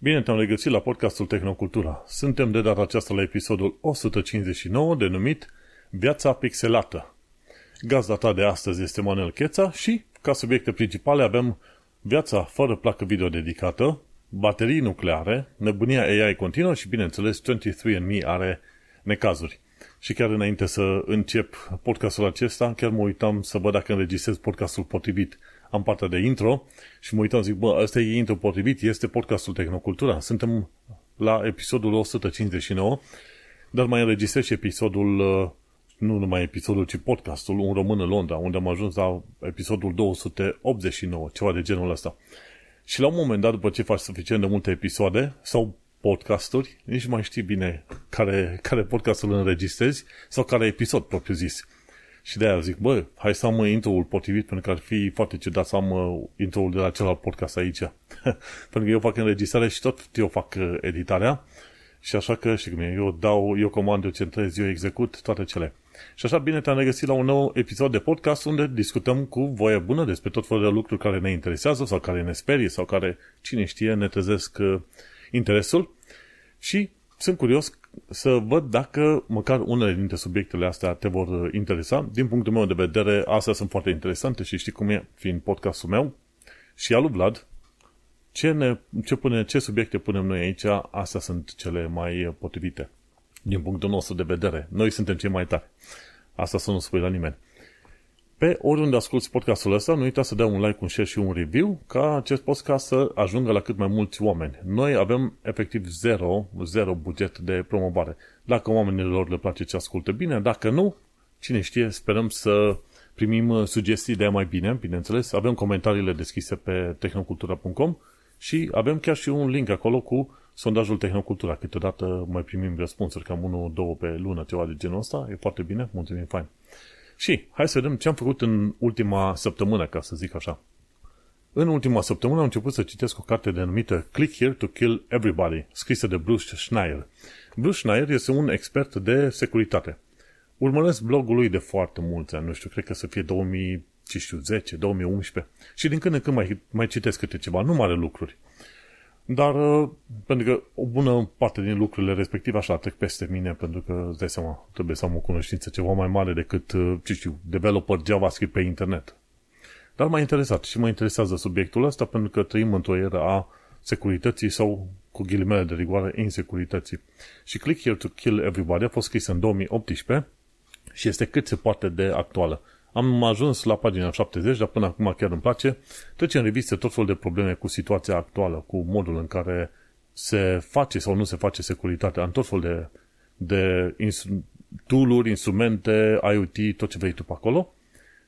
Bine te-am regăsit la podcastul Tehnocultura. Suntem de data aceasta la episodul 159 denumit Viața pixelată. Gazda ta de astăzi este Manuel Cheța și, ca subiecte principale, avem viața fără placă video dedicată, baterii nucleare, nebunia AI continuă și, bineînțeles, 23andMe are necazuri. Și chiar înainte să încep podcastul acesta, chiar mă uitam să văd dacă înregistrez podcastul potrivit am partea de intro și mă uitam, zic, bă, ăsta e intro potrivit, este podcastul Tehnocultura. Suntem la episodul 159, dar mai înregistrez și episodul, uh, nu numai episodul, ci podcastul, Un român în Londra, unde am ajuns la episodul 289, ceva de genul ăsta. Și la un moment dat, după ce faci suficient de multe episoade sau podcasturi, nici mai știi bine care, care podcastul înregistrezi sau care episod propriu zis. Și de aia zic, bă, hai să am intro-ul potrivit, pentru că ar fi foarte ciudat să am uh, intro-ul de la celălalt podcast aici. pentru că eu fac înregistrare și tot eu fac uh, editarea. Și așa că, știi cum e, eu dau, eu comand, eu centrez, eu execut toate cele. Și așa bine te-am regăsit la un nou episod de podcast unde discutăm cu voie bună despre tot felul de lucruri care ne interesează sau care ne sperie sau care, cine știe, ne trezesc uh, interesul. Și sunt curios să văd dacă măcar unele dintre subiectele astea te vor interesa. Din punctul meu de vedere, astea sunt foarte interesante și știi cum e, fiind podcastul meu și al lui Vlad, ce, ne, ce, pune, ce subiecte punem noi aici, astea sunt cele mai potrivite. Din punctul nostru de vedere. Noi suntem cei mai tari. Asta să nu spui la nimeni. Pe oriunde asculti podcastul ăsta, nu uita să dai un like, un share și un review ca acest podcast să ajungă la cât mai mulți oameni. Noi avem efectiv zero, zero buget de promovare. Dacă oamenilor le place ce ascultă bine, dacă nu, cine știe, sperăm să primim sugestii de mai bine, bineînțeles. Avem comentariile deschise pe tehnocultura.com și avem chiar și un link acolo cu sondajul Tehnocultura. Câteodată mai primim răspunsuri, cam unul, două pe lună, ceva de genul ăsta. E foarte bine, mulțumim, fain. Și hai să vedem ce am făcut în ultima săptămână, ca să zic așa. În ultima săptămână am început să citesc o carte denumită Click Here to Kill Everybody, scrisă de Bruce Schneier. Bruce Schneier este un expert de securitate. Urmăresc blogul lui de foarte mulți ani, nu știu, cred că să fie 2010, 2011 și din când în când mai, mai citesc câte ceva, nu mare lucruri. Dar, uh, pentru că o bună parte din lucrurile respective așa trec peste mine, pentru că, îți dai seama, trebuie să am o cunoștință ceva mai mare decât, uh, ce știu, developer JavaScript pe internet. Dar m-a interesat și mă interesează subiectul ăsta pentru că trăim într-o era a securității sau, cu ghilimele de rigoare, insecurității. Și Click Here to Kill Everybody a fost scris în 2018 și este cât se poate de actuală. Am ajuns la pagina 70, dar până acum chiar îmi place. Trece în revistă tot felul de probleme cu situația actuală, cu modul în care se face sau nu se face securitatea în tot felul de, de ins- tool-uri, instrumente, IoT, tot ce vrei tu pe acolo.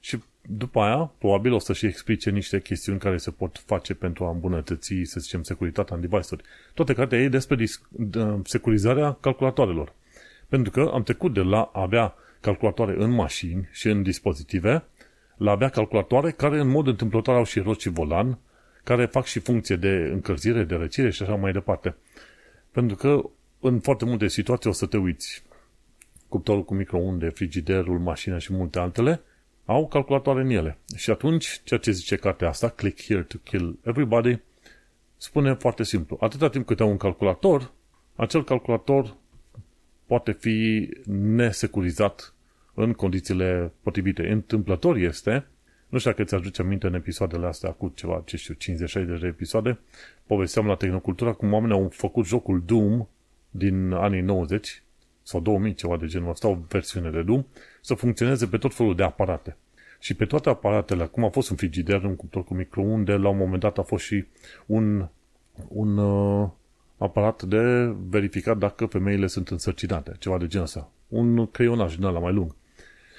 Și după aia, probabil o să și explice niște chestiuni care se pot face pentru a îmbunătăți, să zicem, securitatea în device-uri. Toate cartea e despre dis- de securizarea calculatoarelor. Pentru că am trecut de la a avea calculatoare în mașini și în dispozitive, la avea calculatoare care în mod întâmplător au și roți și volan, care fac și funcție de încălzire, de răcire și așa mai departe. Pentru că în foarte multe situații o să te uiți. Cuptorul cu microunde, frigiderul, mașina și multe altele au calculatoare în ele. Și atunci, ceea ce zice cartea asta, click here to kill everybody, spune foarte simplu. Atâta timp cât ai un calculator, acel calculator poate fi nesecurizat în condițiile potrivite. Întâmplător este, nu știu dacă ți aduce aminte în episoadele astea cu ceva, ce știu, 50-60 de episoade, povesteam la Tehnocultura cum oamenii au făcut jocul Doom din anii 90 sau 2000, ceva de genul ăsta, o versiune de Doom, să funcționeze pe tot felul de aparate. Și pe toate aparatele, cum a fost un frigider, un cuptor cu microunde, la un moment dat a fost și un, un uh, aparat de verificat dacă femeile sunt însărcinate, ceva de genul ăsta. Un creionaj din ăla mai lung.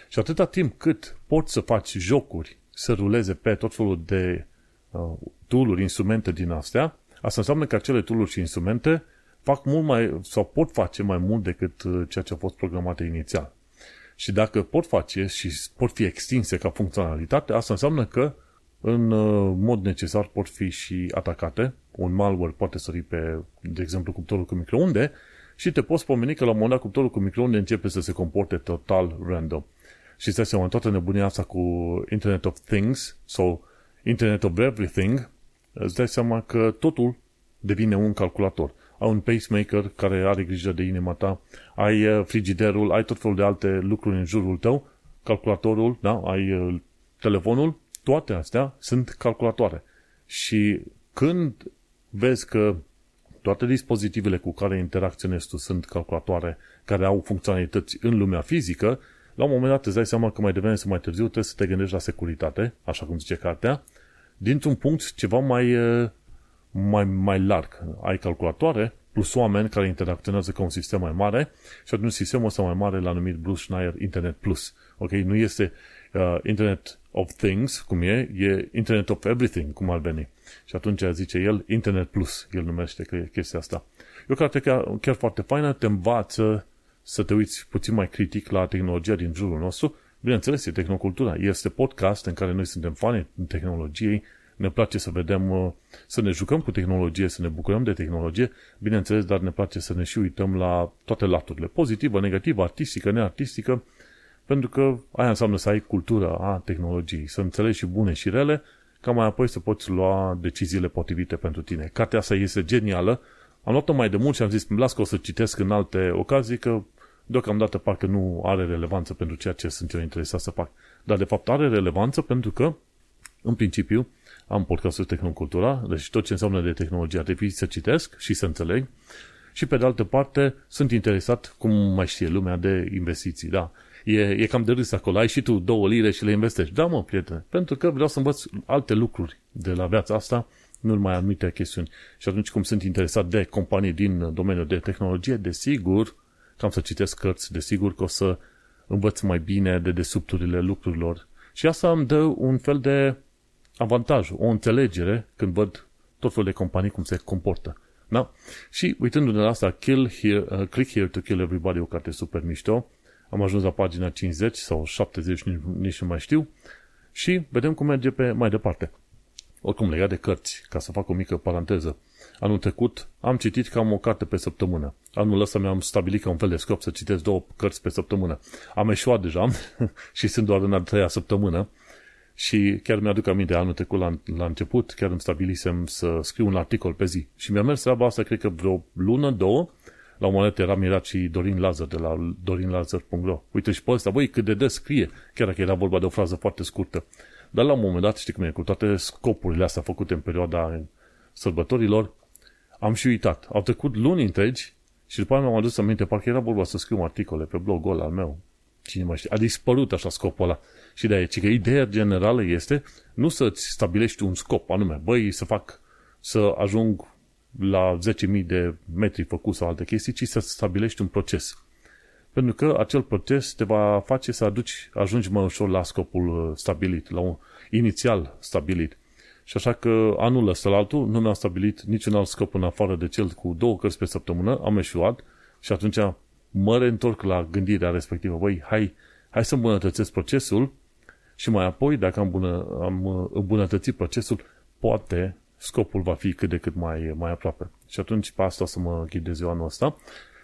Și atâta timp cât poți să faci jocuri să ruleze pe tot felul de uh, tool instrumente din astea, asta înseamnă că acele tool și instrumente fac mult mai, sau pot face mai mult decât uh, ceea ce a fost programate inițial. Și dacă pot face și pot fi extinse ca funcționalitate, asta înseamnă că în uh, mod necesar pot fi și atacate. Un malware poate sări pe, de exemplu, cuptorul cu microunde și te poți pomeni că la un moment dat cuptorul cu microunde începe să se comporte total random. Și îți dai seama, toată nebunia asta cu Internet of Things sau Internet of Everything, îți dai seama că totul devine un calculator. Ai un pacemaker care are grijă de inima ta, ai uh, frigiderul, ai tot felul de alte lucruri în jurul tău, calculatorul, da? ai uh, telefonul, toate astea sunt calculatoare. Și când vezi că toate dispozitivele cu care interacționezi tu sunt calculatoare care au funcționalități în lumea fizică, la un moment dat îți dai seama că mai devreme sau mai târziu trebuie să te gândești la securitate, așa cum zice cartea, dintr-un punct ceva mai, mai, mai larg. Ai calculatoare plus oameni care interacționează cu un sistem mai mare și atunci sistemul ăsta mai mare l-a numit Bruce Schneier Internet Plus. Ok? Nu este uh, Internet of Things, cum e, e Internet of Everything, cum ar veni. Și atunci zice el Internet Plus, el numește chestia asta. Eu cred că chiar foarte faină, te învață să te uiți puțin mai critic la tehnologia din jurul nostru. Bineînțeles, e tehnocultura. Este podcast în care noi suntem fani în tehnologiei, ne place să vedem, uh, să ne jucăm cu tehnologie, să ne bucurăm de tehnologie, bineînțeles, dar ne place să ne și uităm la toate laturile, pozitivă, negativă, artistică, neartistică, pentru că aia înseamnă să ai cultură a tehnologiei, să înțelegi și bune și rele, ca mai apoi să poți lua deciziile potrivite pentru tine. Cartea asta este genială, am luat-o mai de mult și am zis, las că o să citesc în alte ocazii, că deocamdată parcă nu are relevanță pentru ceea ce sunt eu interesat să fac. Dar de fapt are relevanță pentru că, în principiu, am podcastul Tehnocultura, deci tot ce înseamnă de tehnologie ar trebui să citesc și să înțeleg. Și pe de altă parte, sunt interesat, cum mai știe lumea, de investiții, da. E, e cam de râs acolo, ai și tu două lire și le investești. Da, mă, prietene, pentru că vreau să învăț alte lucruri de la viața asta, nu numai anumite chestiuni. Și atunci cum sunt interesat de companii din domeniul de tehnologie, desigur, cam să citesc cărți, desigur că o să învăț mai bine de desubturile lucrurilor. Și asta îmi dă un fel de avantaj, o înțelegere când văd tot felul de companii cum se comportă. Da? Și uitându-ne la asta, kill here, uh, click here to kill everybody, o carte super mișto. Am ajuns la pagina 50 sau 70, nici, nici nu mai știu. Și vedem cum merge pe mai departe. Oricum, legat de cărți, ca să fac o mică paranteză. Anul trecut am citit cam o carte pe săptămână. Anul ăsta mi-am stabilit ca un fel de scop să citesc două cărți pe săptămână. Am eșuat deja și sunt doar în a treia săptămână și chiar mi-aduc aminte, anul trecut la, la început, chiar îmi stabilisem să scriu un articol pe zi. Și mi-a mers treaba asta, cred că vreo lună, două, la un moment era mirat și Dorin Lazar de la dorinlazar.ro. Uite și pe ăsta, băi, cât de des scrie, chiar dacă era vorba de o frază foarte scurtă. Dar la un moment dat, știi cum e, cu toate scopurile astea făcute în perioada sărbătorilor, am și uitat. Au trecut luni întregi și după aceea mi-am adus aminte, parcă era vorba să scriu articole pe blogul al meu. Cine mai știe? A dispărut așa scopul ăla. Și de aici, că ideea generală este nu să-ți stabilești un scop anume, băi, să fac, să ajung la 10.000 de metri făcut sau alte chestii, ci să stabilești un proces. Pentru că acel proces te va face să aduci, ajungi mai ușor la scopul uh, stabilit, la un inițial stabilit. Și așa că anul ăsta la altul nu mi-am stabilit niciun alt scop în afară de cel cu două cărți pe săptămână, am eșuat și atunci mă reîntorc la gândirea respectivă. Băi, hai, hai să îmbunătățesc procesul și mai apoi, dacă am, bună, am uh, îmbunătățit procesul, poate scopul va fi cât de cât mai, mai aproape. Și atunci pe asta să mă ghidez eu anul ăsta.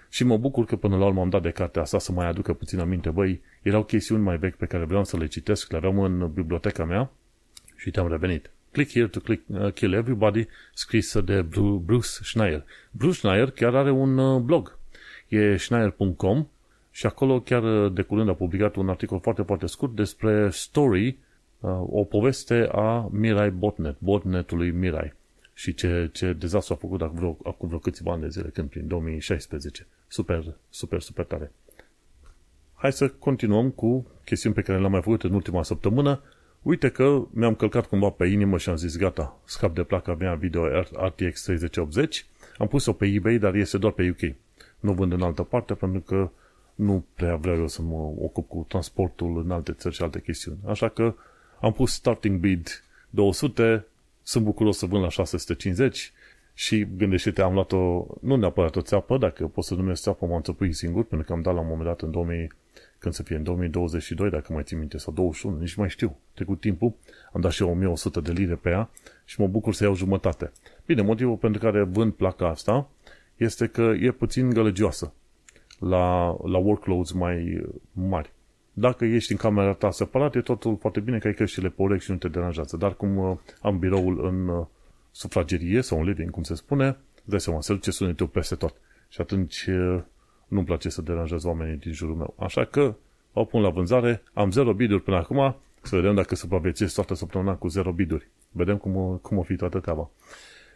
Și mă bucur că până la urmă am dat de cartea asta să mai aducă puțin aminte. Băi, erau chestiuni mai vechi pe care vreau să le citesc, le aveam în biblioteca mea și te-am revenit. Click here to click, uh, kill everybody, scris de Bruce Schneier. Bruce Schneier chiar are un uh, blog. E schneier.com și acolo chiar uh, de curând a publicat un articol foarte, foarte scurt despre Story, uh, o poveste a Mirai Botnet, botnetului Mirai și ce, ce dezastru a făcut acum vreo, acum vreo câțiva ani de zile, când prin 2016. Super, super, super tare. Hai să continuăm cu chestiuni pe care le-am mai făcut în ultima săptămână. Uite că mi-am călcat cumva pe inimă și am zis gata, scap de placa mea video RTX 3080. Am pus-o pe eBay, dar este doar pe UK. Nu vând în altă parte pentru că nu prea vreau eu să mă ocup cu transportul în alte țări și alte chestiuni. Așa că am pus starting bid 200, sunt bucuros să vând la 650 și gândește-te, am luat-o, nu neapărat o țeapă, dacă pot să numesc țeapă, m-am țăpuit singur, pentru că am dat la un moment dat în 2000, când să fie, în 2022, dacă mai țin minte, sau 21, nici mai știu. Trecut timpul, am dat și eu 1100 de lire pe ea și mă bucur să iau jumătate. Bine, motivul pentru care vând placa asta este că e puțin gălăgioasă la, la workloads mai mari. Dacă ești în camera ta separat, e totul foarte bine că ai căștile pe urechi și nu te deranjează. Dar cum uh, am biroul în uh, sufragerie sau în living, cum se spune, dai seama, se duce sunetul peste tot. Și atunci uh, nu-mi place să deranjez oamenii din jurul meu. Așa că o pun la vânzare, am 0 biduri până acum, să vedem dacă supraviețuiesc toată săptămâna cu 0 biduri. Vedem cum o, cum o fi toată treaba.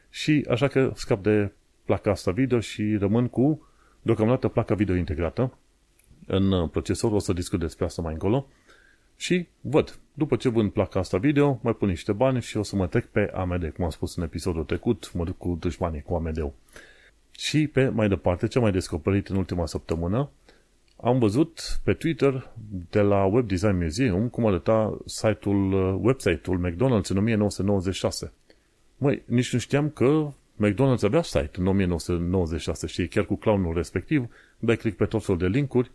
Și așa că scap de placa asta video și rămân cu deocamdată placa video integrată în procesor, o să discut despre asta mai încolo și văd. După ce vând placa asta video, mai pun niște bani și o să mă trec pe AMD. Cum am spus în episodul trecut, mă duc cu dușmanii, cu AMD-ul. Și pe mai departe, ce mai descoperit în ultima săptămână, am văzut pe Twitter de la Web Design Museum cum arăta site-ul, website-ul McDonald's în 1996. Măi, nici nu știam că McDonald's avea site în 1996 și chiar cu clownul respectiv, dai click pe tot felul de linkuri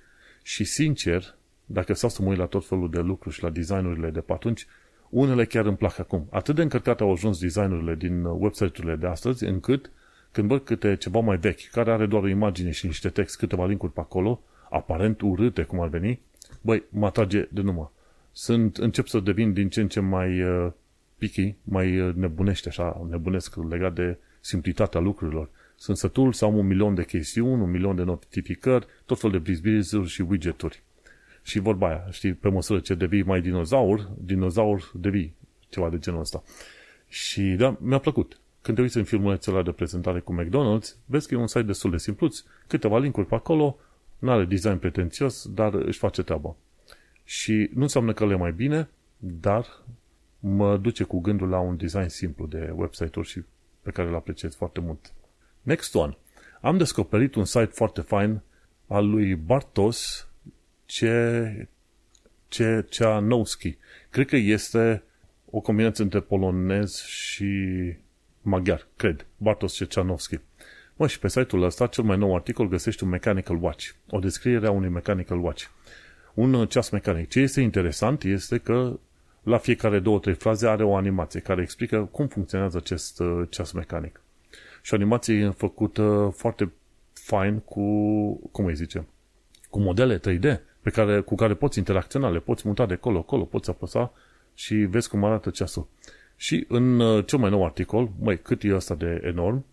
și sincer, dacă stau să mă uit la tot felul de lucruri și la designurile de pe atunci, unele chiar îmi plac acum. Atât de încărcate au ajuns designurile din website-urile de astăzi, încât când văd câte ceva mai vechi, care are doar o imagine și niște text, câteva linkuri pe acolo, aparent urâte cum ar veni, băi, mă atrage de numă. Sunt, încep să devin din ce în ce mai uh, picky, mai uh, nebunește așa, nebunesc legat de simplitatea lucrurilor. Sunt sătul să am un milion de chestiuni, un milion de notificări, tot fel de bizbizuri și widgeturi. Și vorba aia, știi, pe măsură ce devii mai dinozaur, dinozaur devii ceva de genul ăsta. Și da, mi-a plăcut. Când te uiți în filmulețele de prezentare cu McDonald's, vezi că e un site destul de simpluț, câteva linkuri pe acolo, nu are design pretențios, dar își face treaba. Și nu înseamnă că le mai bine, dar mă duce cu gândul la un design simplu de website-uri și pe care îl apreciez foarte mult. Next one. Am descoperit un site foarte fain al lui Bartos Ce, Ce, Ceanowski. Cred că este o combinație între polonez și maghiar, cred. Bartos Ceanowski. Mă, și pe site-ul ăsta, cel mai nou articol, găsești un Mechanical Watch. O descriere a unui Mechanical Watch. Un ceas mecanic. Ce este interesant este că la fiecare două, trei fraze are o animație care explică cum funcționează acest uh, ceas mecanic. Și o animație făcută foarte fain cu, cum îi zice, cu modele 3D pe care, cu care poți interacționa, le poți muta de colo colo, poți apăsa și vezi cum arată ceasul. Și în uh, cel mai nou articol, măi, cât e ăsta de enorm,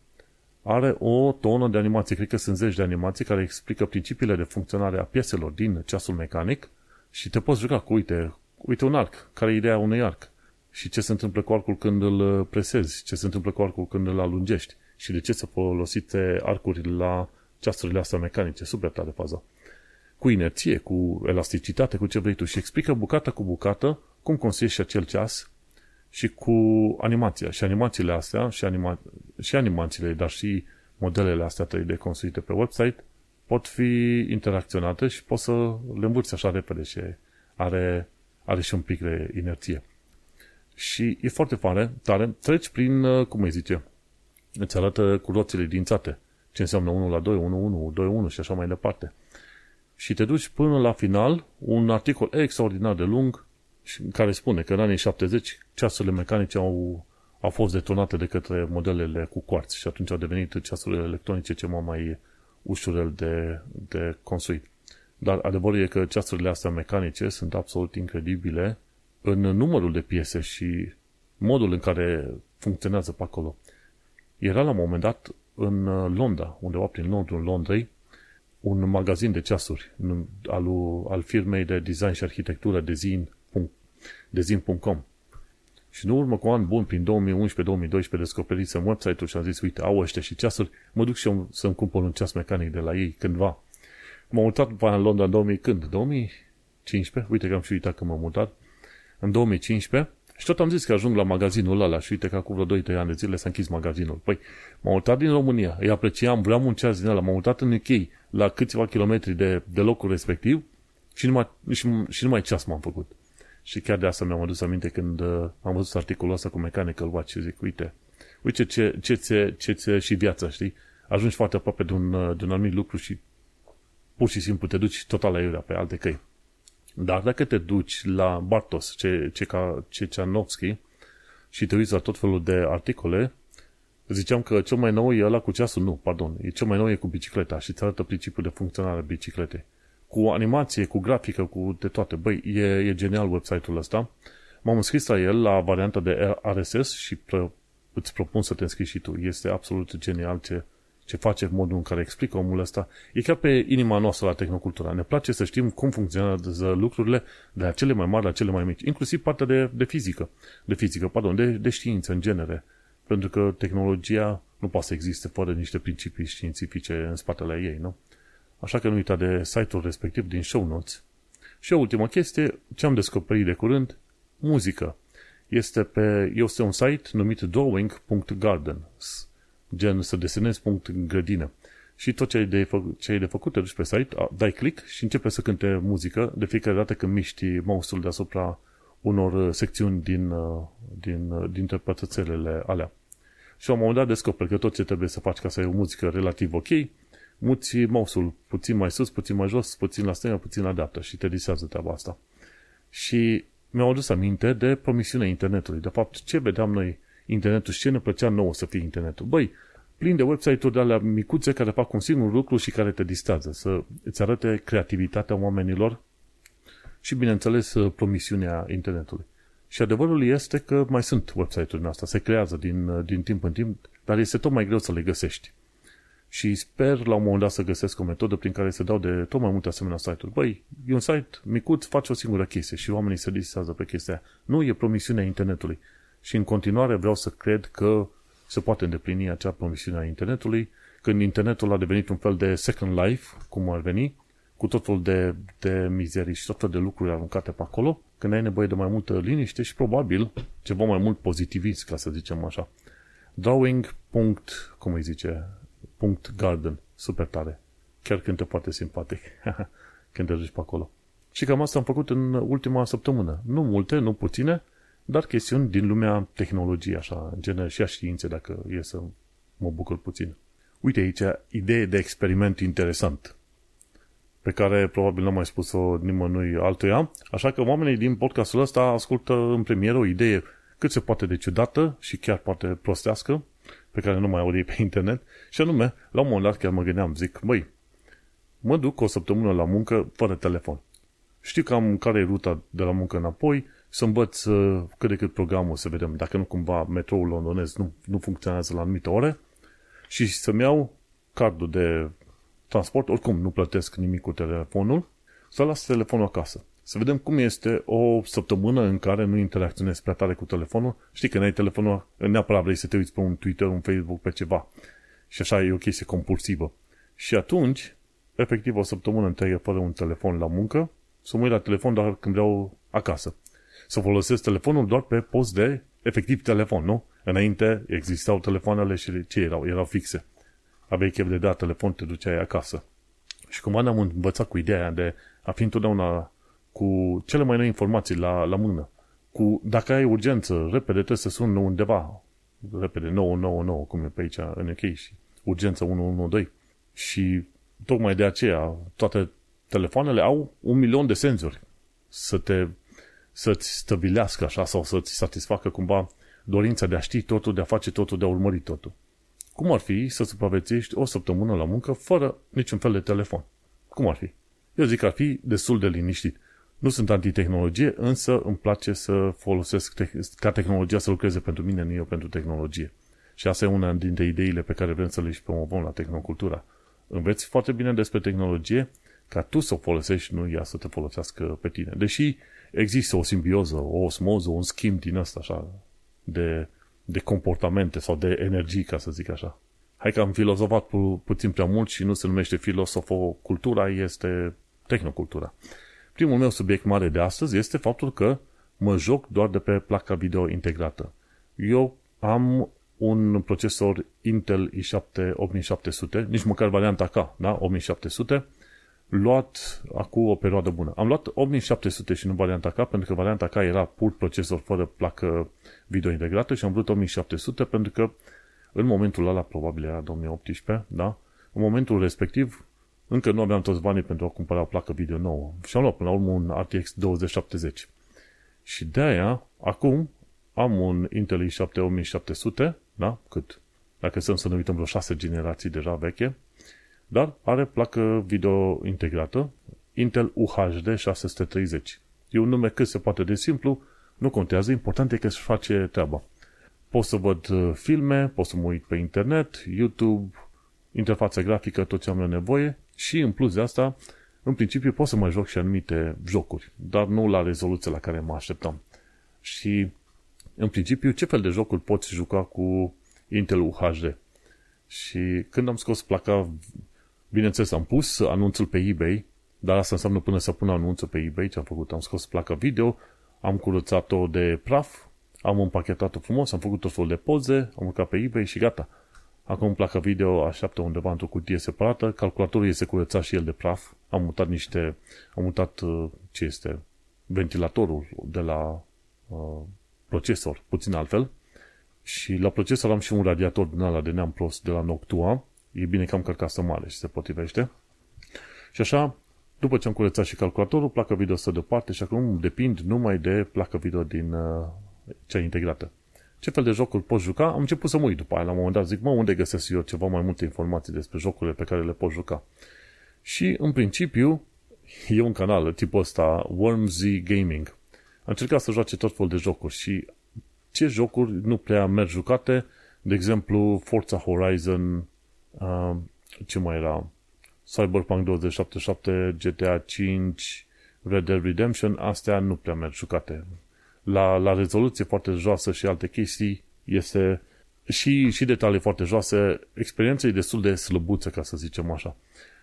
are o tonă de animație, cred că sunt zeci de animații care explică principiile de funcționare a pieselor din ceasul mecanic și te poți juca cu, uite, uite un arc, care e ideea unui arc? Și ce se întâmplă cu arcul când îl presezi, ce se întâmplă cu arcul când îl alungești și de ce să folosite arcuri la ceasurile astea mecanice, super tare faza. Cu inerție, cu elasticitate, cu ce vrei tu și explică bucată cu bucată cum construiești acel ceas și cu animația. Și animațiile astea, și, anima- și animațiile, dar și modelele astea 3D construite pe website, pot fi interacționate și poți să le învârți așa repede și are, are și un pic de inerție. Și e foarte tare, tare. Treci prin, uh, cum îi zice, îți arată cu roțile dințate. Ce înseamnă 1 la 2, 1, 1, 2, 1 și așa mai departe. Și te duci până la final, un articol extraordinar de lung, care spune că în anii 70 ceasurile mecanice au, au fost detonate de către modelele cu quartz și atunci au devenit ceasurile electronice ceva mai ușurel de, de construit. Dar adevărul e că ceasurile astea mecanice sunt absolut incredibile în numărul de piese și modul în care funcționează pe acolo. Era la un moment dat în Londra, undeva prin nordul Londrei, un magazin de ceasuri al, al firmei de design și arhitectură Dezin, Dezin.com. Și în urmă cu an bun, prin 2011-2012, descoperisem website-ul și am zis, uite, au ăștia și ceasuri, mă duc și eu să-mi cumpăr un ceas mecanic de la ei cândva. M-am mutat pe în Londra în 2000, când? 2015? Uite că am și uitat că m-am mutat. În 2015 și tot am zis că ajung la magazinul ăla și uite că acum vreo 2-3 ani de zile s-a închis magazinul. Păi, m-am mutat din România, îi apreciam, vreau un ceas din ăla, m-am mutat în UK la câțiva kilometri de, de locul respectiv și numai, și, și numai ceas m-am făcut. Și chiar de asta mi-am adus aminte când uh, am văzut articolul ăsta cu Mechanical Watch și zic, uite, uite ce, ce, ce, ce ți și viața, știi? Ajungi foarte aproape de un, uh, de un anumit lucru și pur și simplu te duci total la iurea pe alte căi. Dar dacă te duci la Bartos, ce, ce, ca, ce Ceanovski, și te uiți la tot felul de articole, ziceam că cel mai nou e ăla cu ceasul, nu, pardon, e cel mai nou e cu bicicleta și îți arătă principiul de funcționare a bicicletei. Cu animație, cu grafică, cu de toate. Băi, e, e genial website-ul ăsta. M-am înscris la el, la varianta de RSS și pre, îți propun să te înscrii și tu. Este absolut genial ce, ce face, modul în care explică omul ăsta, e chiar pe inima noastră la tehnocultura. Ne place să știm cum funcționează lucrurile de la cele mai mari la cele mai mici, inclusiv partea de, de fizică, de fizică, pardon, de, de știință în genere. Pentru că tehnologia nu poate să existe fără niște principii științifice în spatele ei, nu? Așa că nu uita de site-ul respectiv din show notes. Și o ultimă chestie, ce am descoperit de curând, muzică. Este, pe, este un site numit drawing.garden, gen să desenezi punct grădină. Și tot ce ai de, fă, ce ai de făcut, te duci pe site, dai click și începe să cânte muzică de fiecare dată când miști mouse-ul deasupra unor uh, secțiuni din, uh, din, uh, dintre pătrățelele alea. Și la un moment dat descoperi că tot ce trebuie să faci ca să ai o muzică relativ ok, muți mouse-ul puțin mai sus, puțin mai jos, puțin la stânga, puțin la dreapta și te disează treaba asta. Și mi-au adus aminte de promisiunea internetului. De fapt, ce vedeam noi internetul și ce ne plăcea nouă să fie internetul? Băi, plin de website-uri de alea micuțe care fac un singur lucru și care te distrează, să îți arate creativitatea oamenilor și, bineînțeles, promisiunea internetului. Și adevărul este că mai sunt website-uri astea, se creează din, din timp în timp, dar este tot mai greu să le găsești. Și sper la un moment dat să găsesc o metodă prin care se dau de tot mai multe asemenea site-uri. Băi, e un site micuț, face o singură chestie și oamenii se disează pe chestia aia. Nu e promisiunea internetului. Și în continuare vreau să cred că se poate îndeplini acea promisiune a internetului, când internetul a devenit un fel de second life, cum ar veni, cu tot felul de, de mizerii și tot felul de lucruri aruncate pe acolo, când ai nevoie de mai multă liniște și probabil ceva mai mult pozitivist, ca să zicem așa. Drawing. cum îi zice? Punct garden. Super tare. Chiar cântă foarte simpatic. când te duci pe acolo. Și cam asta am făcut în ultima săptămână. Nu multe, nu puține, dar chestiuni din lumea tehnologiei, așa, în general și a științei, dacă e să mă bucur puțin. Uite aici, idee de experiment interesant pe care probabil n-am mai spus-o nimănui altuia, așa că oamenii din podcastul ăsta ascultă în premieră o idee cât se poate de ciudată și chiar poate prostească, pe care nu mai aud pe internet, și anume, la un moment dat chiar mă gândeam, zic, băi, mă duc o săptămână la muncă fără telefon. Știu cam care e ruta de la muncă înapoi, să învăț uh, cât de cât programul, să vedem dacă nu cumva metroul londonez nu, nu funcționează la anumite ore și să-mi iau cardul de transport, oricum nu plătesc nimic cu telefonul, să las telefonul acasă. Să vedem cum este o săptămână în care nu interacționezi prea tare cu telefonul. Știi că n-ai telefonul, neapărat vrei să te uiți pe un Twitter, un Facebook, pe ceva. Și așa e o chestie compulsivă. Și atunci, efectiv o săptămână întreagă fără un telefon la muncă, să mă uit la telefon doar când vreau acasă. Să folosesc telefonul doar pe post de efectiv telefon, nu? Înainte existau telefoanele și ce erau? Erau fixe aveai chef de dat telefon, te duceai acasă. Și cum am învățat cu ideea de a fi întotdeauna cu cele mai noi informații la, la mână. Cu, dacă ai urgență, repede trebuie să suni undeva, repede 999, cum e pe aici în UK și urgență 112. Și tocmai de aceea toate telefoanele au un milion de senzori să te, să-ți stăvilească așa sau să-ți satisfacă cumva dorința de a ști totul, de a face totul, de a urmări totul. Cum ar fi să supraviețuiești o săptămână la muncă fără niciun fel de telefon? Cum ar fi? Eu zic că ar fi destul de liniștit. Nu sunt antitehnologie, însă îmi place să folosesc te- ca tehnologia să lucreze pentru mine, nu eu pentru tehnologie. Și asta e una dintre ideile pe care vrem să le și promovăm la Tehnocultura. Înveți foarte bine despre tehnologie ca tu să o folosești, nu ea să te folosească pe tine. Deși există o simbioză, o osmoză, un schimb din ăsta așa de de comportamente sau de energii, ca să zic așa. Hai că am filozofat pu- puțin prea mult și nu se numește filosofo-cultura, este tehnocultura. Primul meu subiect mare de astăzi este faptul că mă joc doar de pe placa video integrată. Eu am un procesor Intel i7 8700, nici măcar varianta K, da? 8700, luat acum o perioadă bună. Am luat 8700 și nu varianta K, pentru că varianta K era pur procesor fără placă video integrată și am vrut 8700 pentru că în momentul ăla, probabil era 2018, da? În momentul respectiv, încă nu aveam toți banii pentru a cumpăra o placă video nouă. Și am luat până la urmă un RTX 2070. Și de aia, acum, am un Intel i7 8700, da? Cât? Dacă stăm să ne uităm vreo 6 generații deja veche, dar are placă video integrată, Intel UHD 630. E un nume cât se poate de simplu, nu contează, important e că își face treaba. Pot să văd uh, filme, pot să mă uit pe internet, YouTube, interfața grafică, tot ce am nevoie și în plus de asta, în principiu pot să mai joc și anumite jocuri, dar nu la rezoluție la care mă așteptam. Și în principiu, ce fel de jocuri poți juca cu Intel UHD? Și când am scos placa, bineînțeles, am pus anunțul pe eBay, dar asta înseamnă până să pun anunțul pe eBay, ce am făcut? Am scos placa video, am curățat-o de praf, am împachetat-o frumos, am făcut tot felul de poze, am urcat pe eBay și gata. Acum placa video așteaptă undeva într-o cutie separată, calculatorul este curățat și el de praf, am mutat niște, am mutat, uh, ce este, ventilatorul de la uh, procesor, puțin altfel, și la procesor am și un radiator din ala de neam prost de la Noctua, e bine că am cărcasă mare și se potrivește. Și așa, după ce am curățat și calculatorul, placa video stă deoparte și acum depind numai de placa video din uh, cea integrată. Ce fel de jocuri pot juca? Am început să mă uit după aia. La un moment dat zic, mă, unde găsesc eu ceva mai multe informații despre jocurile pe care le pot juca? Și, în principiu, e un canal tipul ăsta, Wormsy Gaming. Am încercat să joace tot felul de jocuri și ce jocuri nu prea merg jucate, de exemplu, Forza Horizon, uh, ce mai era, Cyberpunk 2077, GTA 5, Red Dead Redemption, astea nu prea merg jucate. La, la rezoluție foarte joasă și alte chestii este și, și detalii foarte joase, experiența e destul de slăbuță, ca să zicem așa.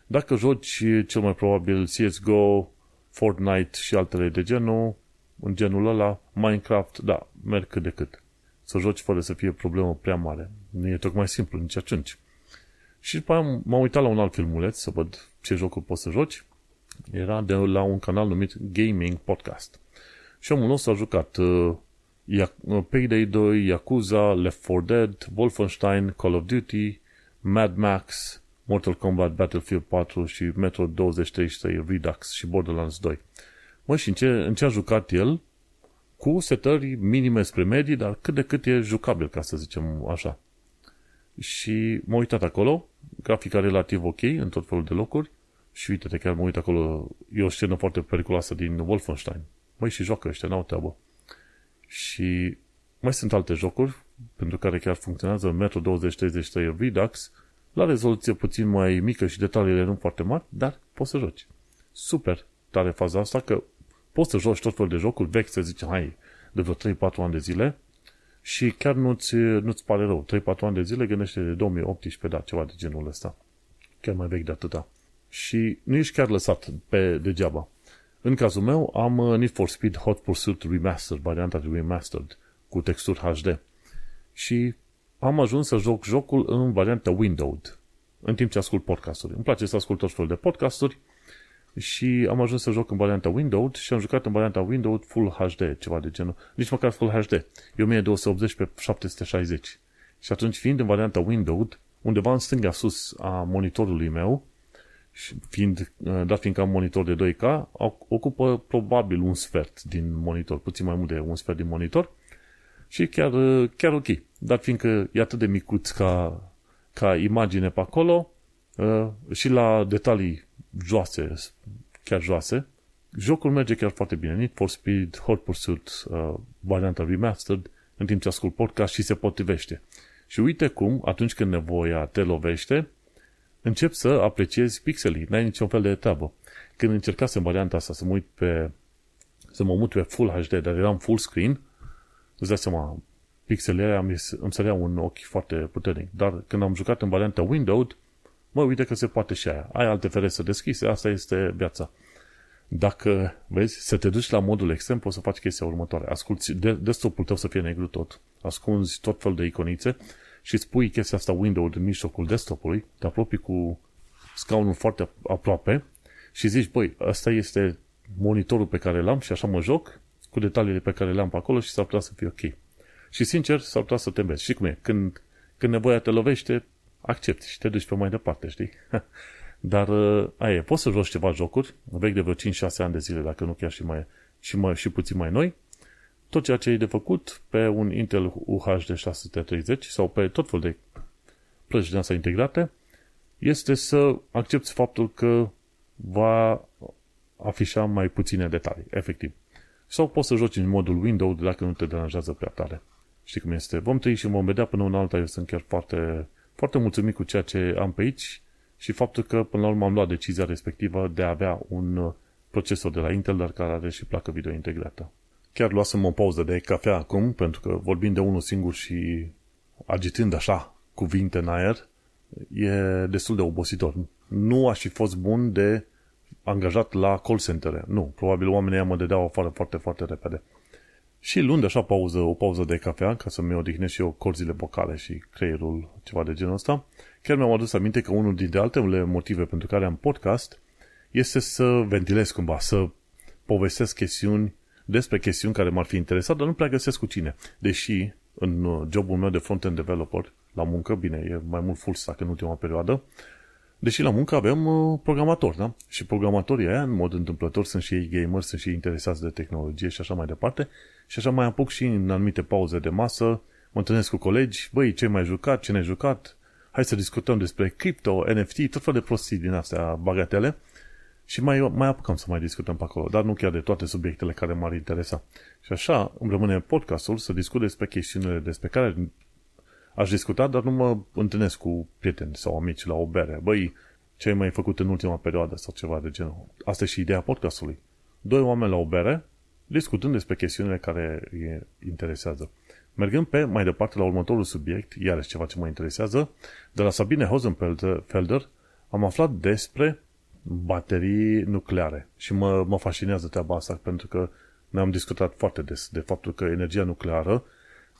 Dacă joci cel mai probabil CSGO, Fortnite și altele de genul, în genul ăla, Minecraft, da, merg cât de cât. Să joci fără să fie problemă prea mare. Nu e tocmai simplu, nici atunci. Și după aia m-am uitat la un alt filmuleț să văd ce jocuri poți să joci. Era de la un canal numit Gaming Podcast. Și omul nostru a jucat uh, uh Payday 2, Yakuza, Left 4 Dead, Wolfenstein, Call of Duty, Mad Max, Mortal Kombat, Battlefield 4 și Metro 2033 Redux și Borderlands 2. Mă, și în ce, în ce a jucat el, cu setări minime spre medii, dar cât de cât e jucabil, ca să zicem așa. Și m-am uitat acolo, grafica relativ ok în tot felul de locuri și uite-te, chiar mă uit acolo, e o scenă foarte periculoasă din Wolfenstein. Măi, și joacă ăștia, n-au treabă. Și mai sunt alte jocuri pentru care chiar funcționează Metro 2033 Redux la rezoluție puțin mai mică și detaliile nu foarte mari, dar poți să joci. Super tare faza asta că poți să joci tot felul de jocuri vechi, să zici, hai, de vreo 3-4 ani de zile și chiar nu-ți, nu-ți pare rău. 3-4 ani de zile gândește de 2018, da, ceva de genul ăsta. Chiar mai vechi de atâta. Și nu ești chiar lăsat pe degeaba. În cazul meu am uh, Need for Speed Hot Pursuit Remastered, varianta Remastered, cu texturi HD. Și am ajuns să joc jocul în varianta Windowed, în timp ce ascult podcasturi. Îmi place să ascult tot felul de podcasturi și am ajuns să joc în varianta Windowed și am jucat în varianta Windowed Full HD, ceva de genul. Nici măcar Full HD. E 1280 pe 760. Și atunci, fiind în varianta Windowed, undeva în stânga sus a monitorului meu, fiind, uh, dat fiindcă am monitor de 2K, ocupă probabil un sfert din monitor, puțin mai mult de un sfert din monitor și chiar, uh, chiar ok. Dar fiindcă e atât de micuț ca, ca imagine pe acolo uh, și la detalii joase, chiar joase, jocul merge chiar foarte bine. Need for Speed, Hot Pursuit, varianta remastered, în timp ce ascult podcast și se potrivește. Și uite cum, atunci când nevoia te lovește, încep să apreciezi pixelii, n-ai niciun fel de treabă. Când încercasem varianta asta să mă uit pe, să mă mut pe Full HD, dar eram full screen, îți dai seama, pixelele alea îmi, îmi sărea un ochi foarte puternic. Dar când am jucat în varianta Windowed, mă, uite că se poate și aia. Ai alte ferestre deschise, asta este viața. Dacă, vezi, să te duci la modul extrem, poți să faci chestia următoare. Asculți desktop-ul tău să fie negru tot. Ascunzi tot fel de iconițe și îți pui chestia asta Windows în mijlocul desktopului, te apropii cu scaunul foarte aproape și zici, băi, ăsta este monitorul pe care l-am și așa mă joc cu detaliile pe care le-am pe acolo și s-ar putea să fie ok. Și sincer, s-ar putea să te înveți. Și cum e? Când, când nevoia te lovește, accepti și te duci pe mai departe, știi? Dar uh, aia e, poți să joci ceva jocuri, vechi de vreo 5-6 ani de zile, dacă nu chiar și mai, și, mai, și puțin mai noi, tot ceea ce e de făcut pe un Intel UHD 630 sau pe tot fel de plăci din asta integrate este să accepti faptul că va afișa mai puține detalii, efectiv. Sau poți să joci în modul Windows dacă nu te deranjează prea tare. Știi cum este? Vom trăi și vom vedea până în alta, eu sunt chiar foarte, foarte mulțumit cu ceea ce am pe aici și faptul că până la urmă am luat decizia respectivă de a avea un uh, procesor de la Intel, dar care are și placă video integrată. Chiar luasem o pauză de cafea acum, pentru că vorbind de unul singur și agitând așa cuvinte în aer, e destul de obositor. Nu aș fi fost bun de angajat la call center. Nu, probabil oamenii mă dădeau afară foarte, foarte repede. Și luând așa pauză, o pauză de cafea, ca să-mi odihnesc și eu corzile vocale și creierul, ceva de genul ăsta, chiar mi-am adus aminte că unul dintre altele motive pentru care am podcast este să ventilez cumva, să povestesc chestiuni despre chestiuni care m-ar fi interesat, dar nu prea găsesc cu cine. Deși în jobul meu de front-end developer, la muncă, bine, e mai mult full stack în ultima perioadă, Deși la muncă avem uh, programatori, da? Și programatorii aia, în mod întâmplător, sunt și ei gamers, sunt și ei interesați de tehnologie și așa mai departe. Și așa mai apuc și în anumite pauze de masă, mă întâlnesc cu colegi, băi, ce mai jucat, ce ne jucat, hai să discutăm despre cripto, NFT, tot fel de prostii din astea bagatele și mai, mai apucăm să mai discutăm pe acolo, dar nu chiar de toate subiectele care m-ar interesa. Și așa îmi rămâne podcastul să discut despre chestiunile despre care aș discuta, dar nu mă întâlnesc cu prieteni sau amici la o bere. Băi, ce ai mai făcut în ultima perioadă sau ceva de genul. Asta e și ideea podcastului. Doi oameni la o bere, discutând despre chestiunile care îi interesează. Mergând pe mai departe la următorul subiect, iarăși ceva ce mă interesează, de la Sabine Hosenfelder am aflat despre baterii nucleare și mă, mă fascinează treaba asta pentru că ne-am discutat foarte des de faptul că energia nucleară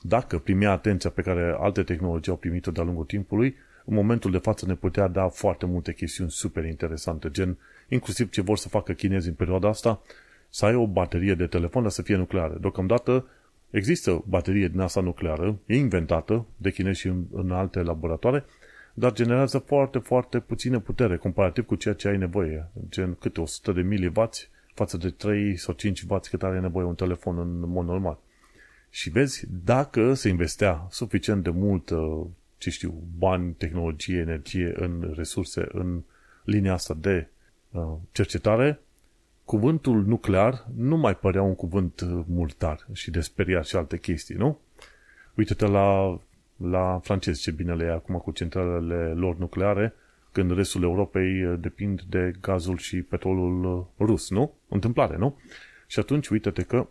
dacă primea atenția pe care alte tehnologii au primit-o de-a lungul timpului, în momentul de față ne putea da foarte multe chestiuni super interesante, gen inclusiv ce vor să facă chinezii în perioada asta, să ai o baterie de telefon, dar să fie nucleară. Deocamdată există baterie din asta nucleară, e inventată de chinezi și în, în alte laboratoare, dar generează foarte, foarte puțină putere comparativ cu ceea ce ai nevoie, gen câte 100 de milivați față de 3 sau 5 W cât are nevoie un telefon în mod normal. Și vezi, dacă se investea suficient de mult, uh, ce știu, bani, tehnologie, energie în resurse, în linia asta de uh, cercetare, cuvântul nuclear nu mai părea un cuvânt uh, multar și de speriat și alte chestii, nu? Uite-te la, la francezi ce bine le e acum cu centralele lor nucleare, când restul Europei depind de gazul și petrolul rus, nu? Întâmplare, nu? Și atunci, uite-te că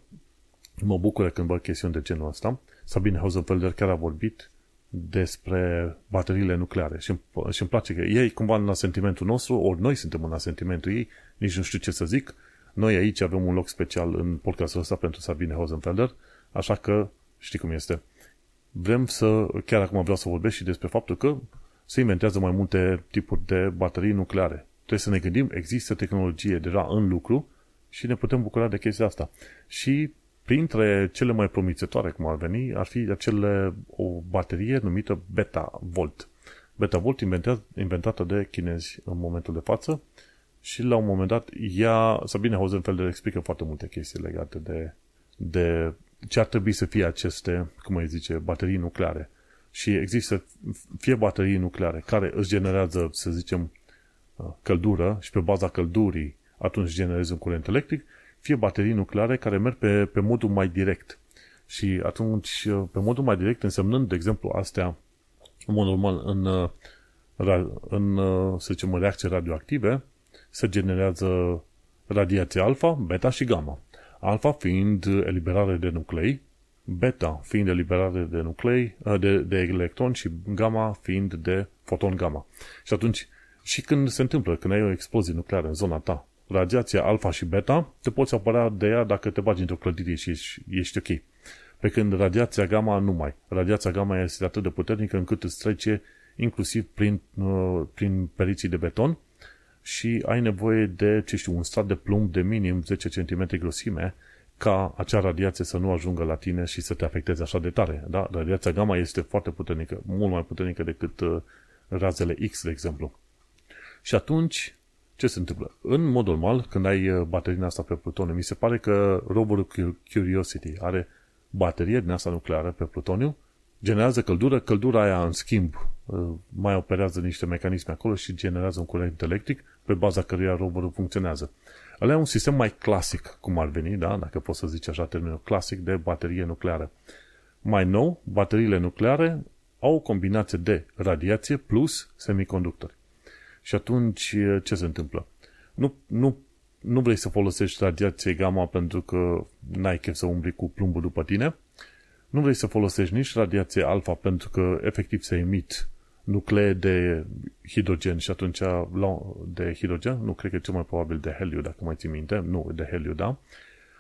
mă bucură când văd chestiuni de genul ăsta. Sabine Hausenfelder chiar a vorbit despre bateriile nucleare și îmi, și îmi place că ei cumva în sentimentul nostru, ori noi suntem în sentimentul ei, nici nu știu ce să zic. Noi aici avem un loc special în podcastul ăsta pentru Sabine Hausenfelder, așa că știi cum este. Vrem să, chiar acum vreau să vorbesc și despre faptul că se inventează mai multe tipuri de baterii nucleare. Trebuie să ne gândim, există tehnologie deja în lucru și ne putem bucura de chestia asta. Și Printre cele mai promițătoare, cum ar veni, ar fi acele, o baterie numită Beta Volt. Beta Volt inventată de chinezi în momentul de față și la un moment dat ea, Sabine Hosenfelder explică foarte multe chestii legate de, de ce ar trebui să fie aceste, cum îi zice, baterii nucleare. Și există fie baterii nucleare care își generează, să zicem, căldură și pe baza căldurii atunci generezi un curent electric fie baterii nucleare care merg pe, pe modul mai direct. Și atunci, pe modul mai direct, însemnând, de exemplu, astea, în mod normal, în, în să zicem, în reacții radioactive, se generează radiație alfa, beta și gamma. Alfa fiind eliberare de nuclei, beta fiind eliberare de nuclei, de, de electroni și gamma fiind de foton gamma. Și atunci, și când se întâmplă, când ai o explozie nucleară în zona ta, radiația alfa și beta, te poți apăra de ea dacă te bagi într-o clădire și ești, ești ok. Pe când radiația gamma nu mai. Radiația gamma este atât de puternică încât îți trece inclusiv prin, uh, prin periții de beton și ai nevoie de, ce știu, un strat de plumb de minim 10 cm grosime ca acea radiație să nu ajungă la tine și să te afecteze așa de tare. Da? Radiația gamma este foarte puternică, mult mai puternică decât uh, razele X, de exemplu. Și atunci, ce se întâmplă? În mod normal, când ai uh, bateria asta pe plutoniu, mi se pare că roverul Curiosity are baterie din asta nucleară pe plutoniu, generează căldură, căldura aia, în schimb, uh, mai operează niște mecanisme acolo și generează un curent electric pe baza căruia roverul funcționează. Ăla e un sistem mai clasic, cum ar veni, da? dacă poți să zici așa termenul clasic, de baterie nucleară. Mai nou, bateriile nucleare au o combinație de radiație plus semiconductori. Și atunci ce se întâmplă? Nu, nu, nu vrei să folosești radiație gamma pentru că n-ai chef să umbli cu plumbul după tine, nu vrei să folosești nici radiație alfa pentru că efectiv se emit nuclee de hidrogen și atunci de hidrogen, nu cred că e cel mai probabil de heliu, dacă mai ții minte, nu, de heliu, da?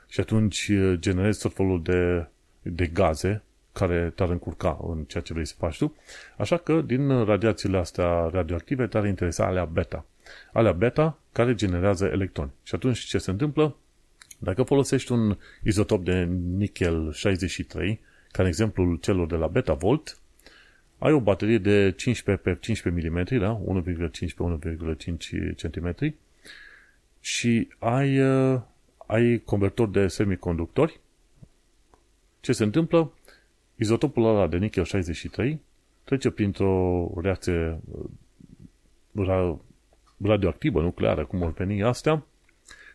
Și atunci generezi tot felul de, de gaze care te-ar încurca în ceea ce vrei să faci tu. Așa că din radiațiile astea radioactive te-ar interesa alea beta. Alea beta care generează electroni. Și atunci ce se întâmplă? Dacă folosești un izotop de nichel 63, ca în exemplul celor de la Beta Volt, ai o baterie de 15 pe 15 mm, da? 1,5 pe 1,5 cm și ai, uh, ai convertor de semiconductori. Ce se întâmplă? Izotopul ăla de nichel 63 trece printr-o reacție uh, radioactivă, nucleară, cum vor veni astea,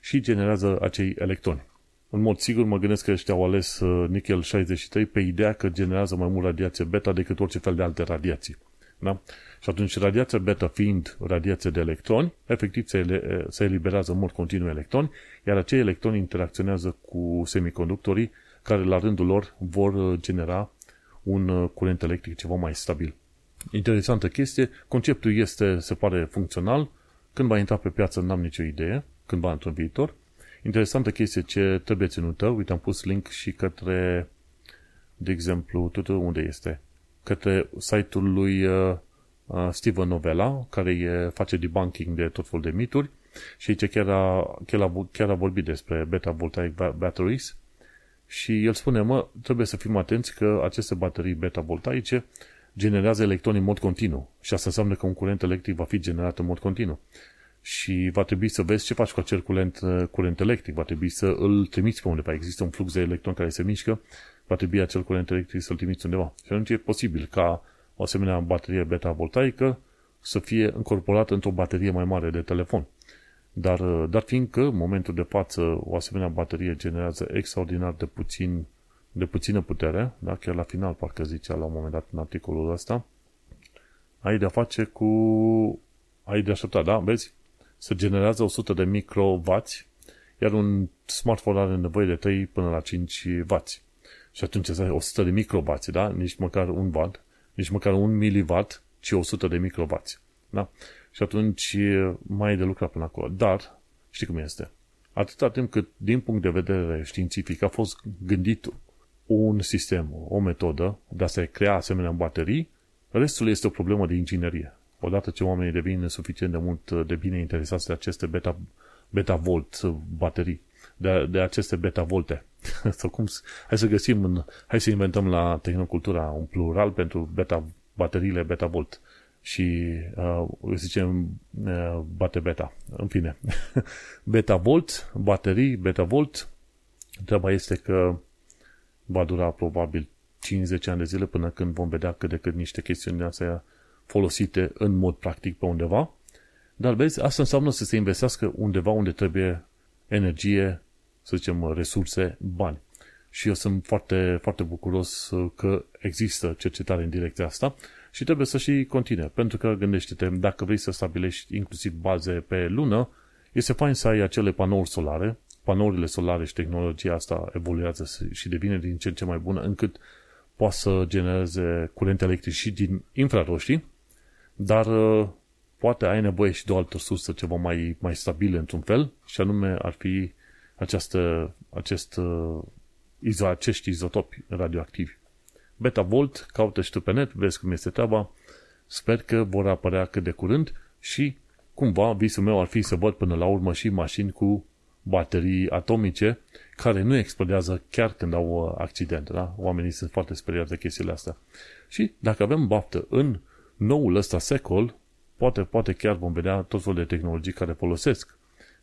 și generează acei electroni. În mod sigur mă gândesc că ăștia au ales uh, nichel 63 pe ideea că generează mai mult radiație beta decât orice fel de alte radiații. Da? Și atunci radiația beta fiind radiație de electroni, efectiv se, ele, se eliberează în mod continuu electroni, iar acei electroni interacționează cu semiconductorii care la rândul lor vor uh, genera un uh, curent electric ceva mai stabil. Interesantă chestie, conceptul este, se pare funcțional, când va intra pe piață n-am nicio idee, cândva într-un viitor, Interesantă chestie ce trebuie ținută, uite am pus link și către, de exemplu, tot unde este? Către site-ul lui uh, uh, Steven Novella, care e, face debunking de tot fel de mituri și aici chiar a, chiar a, chiar a vorbit despre beta voltaic batteries și el spune, mă, trebuie să fim atenți că aceste baterii beta voltaice generează electroni în mod continuu și asta înseamnă că un curent electric va fi generat în mod continuu și va trebui să vezi ce faci cu acel curent, uh, curent electric. Va trebui să îl trimiți pe undeva. Există un flux de electroni care se mișcă, va trebui acel curent electric să-l trimiți undeva. Și atunci e posibil ca o asemenea baterie beta-voltaică să fie încorporată într-o baterie mai mare de telefon. Dar, uh, dar fiindcă, în momentul de față, o asemenea baterie generează extraordinar de puțin de puțină putere, da? chiar la final parcă zicea la un moment dat în articolul ăsta, ai de-a face cu... ai de aștepta, da? Vezi? se generează 100 de microwați, iar un smartphone are nevoie de 3 până la 5 W. Și atunci este 100 de microwați, da? Nici măcar un watt, nici măcar un miliwatt, ci 100 de microwați. Da? Și atunci mai e de lucrat până acolo. Dar, știi cum este? Atâta timp cât, din punct de vedere științific, a fost gândit un sistem, o metodă de a se crea asemenea baterii, restul este o problemă de inginerie odată ce oamenii devin suficient de mult uh, de bine interesați de aceste beta, beta volt uh, baterii, de, de aceste beta volte. Sau cum, hai să găsim, în, hai să inventăm la Tehnocultura un plural pentru beta, bateriile beta volt și uh, zicem uh, bate beta. În fine, beta volt, baterii, beta volt, treaba este că va dura probabil 50 ani de zile până când vom vedea cât de cât niște chestiuni de astea folosite în mod practic pe undeva, dar vezi, asta înseamnă să se investească undeva unde trebuie energie, să zicem, resurse, bani. Și eu sunt foarte, foarte bucuros că există cercetare în direcția asta și trebuie să și continue. Pentru că, gândește-te, dacă vrei să stabilești inclusiv baze pe lună, este fain să ai acele panouri solare, panourile solare și tehnologia asta evoluează și devine din ce în ce mai bună, încât poate să genereze curent electric și din infraroșii, dar uh, poate ai nevoie și de o altă sursă ceva mai, mai stabilă într-un fel și anume ar fi această, acest, uh, izo, acești izotopi radioactivi. Beta Volt, caută și tu pe net, vezi cum este treaba, sper că vor apărea cât de curând și cumva visul meu ar fi să văd până la urmă și mașini cu baterii atomice care nu explodează chiar când au uh, accidente. Da? Oamenii sunt foarte speriați de chestiile astea. Și dacă avem baftă în noul ăsta secol, poate, poate chiar vom vedea tot felul de tehnologii care folosesc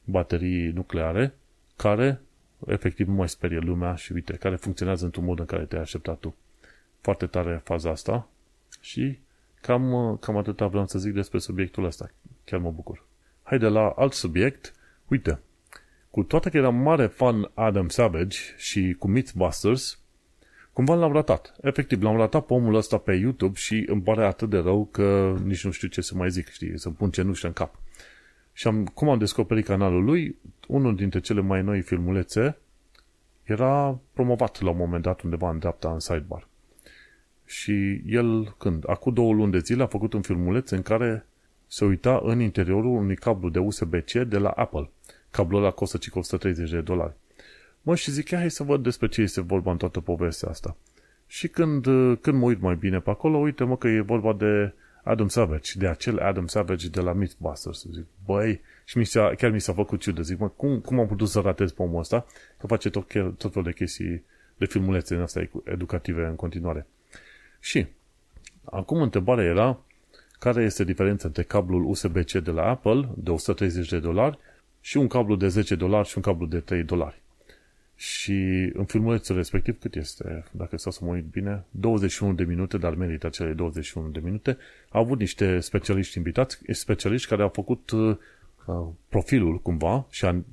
baterii nucleare, care efectiv nu mai sperie lumea și uite, care funcționează într-un mod în care te-ai așteptat tu. Foarte tare faza asta și cam, cam atâta vreau să zic despre subiectul ăsta. Chiar mă bucur. Haide la alt subiect. Uite, cu toate că eram mare fan Adam Savage și cu Mythbusters, Cumva l-am ratat. Efectiv, l-am ratat pe omul ăsta pe YouTube și îmi pare atât de rău că nici nu știu ce să mai zic, știi, să pun cenușă în cap. Și am, cum am descoperit canalul lui, unul dintre cele mai noi filmulețe era promovat la un moment dat undeva în dreapta în sidebar. Și el, când? Acum două luni de zile a făcut un filmuleț în care se uita în interiorul unui cablu de USB-C de la Apple. Cablul ăla costă 130 de dolari. Mă, și zic, hai să văd despre ce este vorba în toată povestea asta. Și când, când mă uit mai bine pe acolo, uite mă că e vorba de Adam Savage, de acel Adam Savage de la Mythbusters. Zic, băi, și mi s-a, chiar mi s-a făcut ciudă. Zic, mă, cum, cum am putut să ratez pe omul ăsta? Că face tot, tot fel de chestii, de filmulețe în astea educative în continuare. Și, acum întrebarea era, care este diferența între cablul USB-C de la Apple, de 130 de dolari, și un cablu de 10 dolari și un cablu de 3 dolari. Și în filmulețul respectiv, cât este? Dacă stau să mă uit bine, 21 de minute, dar merită acele 21 de minute. Au avut niște specialiști invitați, specialiști care au făcut uh, profilul cumva și a,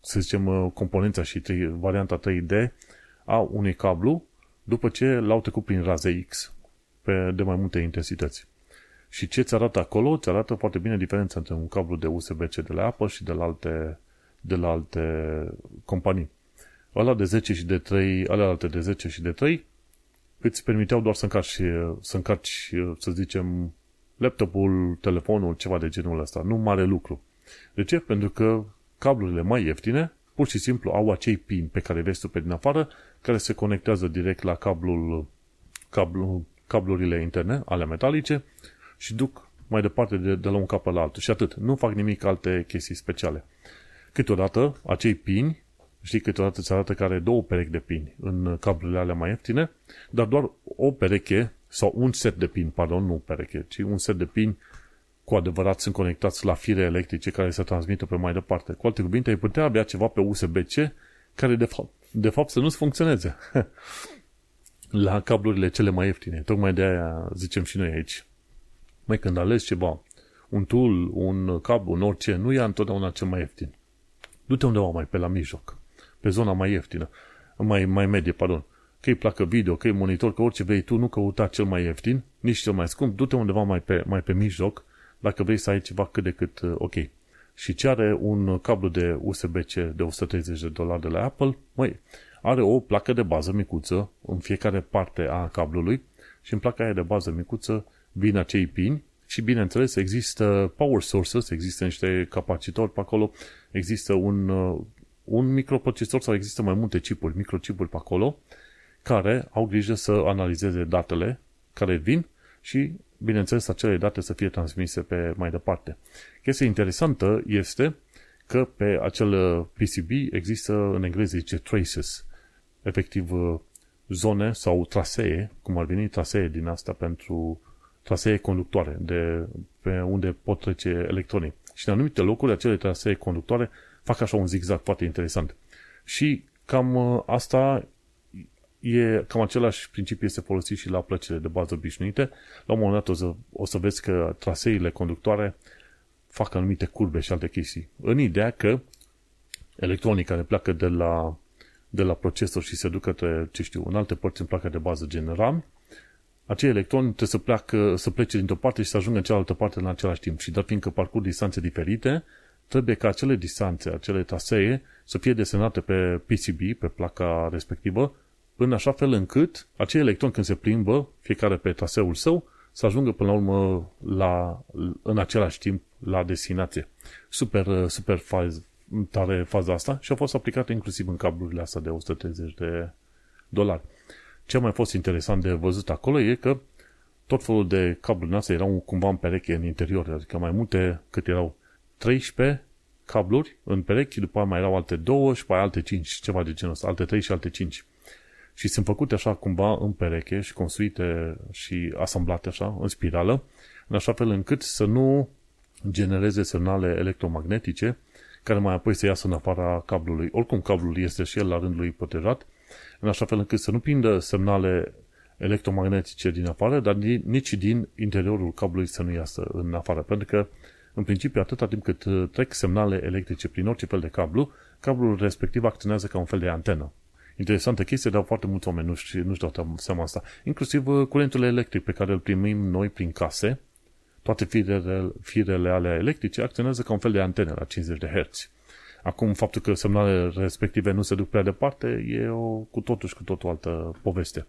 să zicem uh, componența și tri, varianta 3D a unui cablu după ce l-au trecut prin raze X pe, de mai multe intensități. Și ce ți arată acolo? Ți arată foarte bine diferența între un cablu de USB-C de la Apple și de la alte, de la alte companii ăla de 10 și de 3, alea alte de 10 și de 3, îți permiteau doar să încarci, să încarci, să zicem, laptopul, telefonul, ceva de genul ăsta. Nu mare lucru. De ce? Pentru că cablurile mai ieftine, pur și simplu au acei pin pe care vezi tu pe din afară, care se conectează direct la cablul, cablu, cablurile interne, ale metalice, și duc mai departe de, de la un cap la altul. Și atât. Nu fac nimic alte chestii speciale. Câteodată, acei pini Știi, câteodată îți arată că are două perechi de pini în cablurile alea mai ieftine, dar doar o pereche sau un set de pini, pardon, nu pereche, ci un set de pini cu adevărat sunt conectați la fire electrice care se transmită pe mai departe. Cu alte cuvinte, ai putea avea ceva pe USB-C care de fapt, de fapt să nu-ți funcționeze la cablurile cele mai ieftine. Tocmai de aia zicem și noi aici. Mai când alegi ceva, un tool, un cablu, un orice, nu ia întotdeauna cel mai ieftin. Du-te undeva mai pe la mijloc pe zona mai ieftină, mai, mai medie, pardon. Că-i placă video, că-i monitor, că orice vrei tu, nu căuta cel mai ieftin, nici cel mai scump, du-te undeva mai pe, mai pe mijloc, dacă vrei să ai ceva cât de cât uh, ok. Și ce are un cablu de USB-C de 130 de dolari de la Apple? Măi, are o placă de bază micuță în fiecare parte a cablului și în placa aia de bază micuță vin acei pini și bineînțeles există power sources, există niște capacitori pe acolo, există un uh, un microprocesor sau există mai multe chipuri, microchipuri pe acolo, care au grijă să analizeze datele care vin și, bineînțeles, acele date să fie transmise pe mai departe. Chestia interesantă este că pe acel PCB există, în engleză zice traces, efectiv zone sau trasee, cum ar veni trasee din asta pentru trasee conductoare, de, pe unde pot trece electronii. Și în anumite locuri, acele trasee conductoare fac așa un zigzag foarte interesant. Și cam uh, asta e, cam același principiu este folosit și la plăcile de bază obișnuite. La un moment dat o să, o să vezi că traseile conductoare fac anumite curbe și alte chestii. În ideea că electronii care pleacă de la, de la procesor și se duc către, ce știu, în alte părți în placa de bază general, acei electroni trebuie să, pleacă, să plece dintr-o parte și să ajungă în cealaltă parte în același timp. Și dar fiindcă parcurg distanțe diferite, trebuie ca acele distanțe, acele trasee să fie desenate pe PCB, pe placa respectivă, în așa fel încât acei electroni când se plimbă, fiecare pe traseul său, să ajungă până la urmă la, în același timp la destinație. Super, super faz, tare faza asta și a fost aplicată inclusiv în cablurile astea de 130 de dolari. Ce a mai fost interesant de văzut acolo e că tot felul de cabluri astea erau cumva în pereche în interior, adică mai multe cât erau 13 cabluri în perechi, după aia mai erau alte două și mai alte 5, ceva de genul ăsta, alte 3 și alte 5. Și sunt făcute așa cumva în pereche și construite și asamblate așa, în spirală, în așa fel încât să nu genereze semnale electromagnetice care mai apoi să iasă în afara cablului. Oricum, cablul este și el la rândul lui protejat, în așa fel încât să nu prindă semnale electromagnetice din afară, dar nici din interiorul cablului să nu iasă în afară, pentru că în principiu, atâta timp cât uh, trec semnale electrice prin orice fel de cablu, cablul respectiv acționează ca un fel de antenă. Interesantă chestie, dar foarte mulți oameni nu știu, nu știu dau seama asta. Inclusiv uh, curentul electric pe care îl primim noi prin case, toate firele, firele alea electrice acționează ca un fel de antene la 50 de Hz. Acum, faptul că semnalele respective nu se duc prea departe e o cu totul și cu totul altă poveste.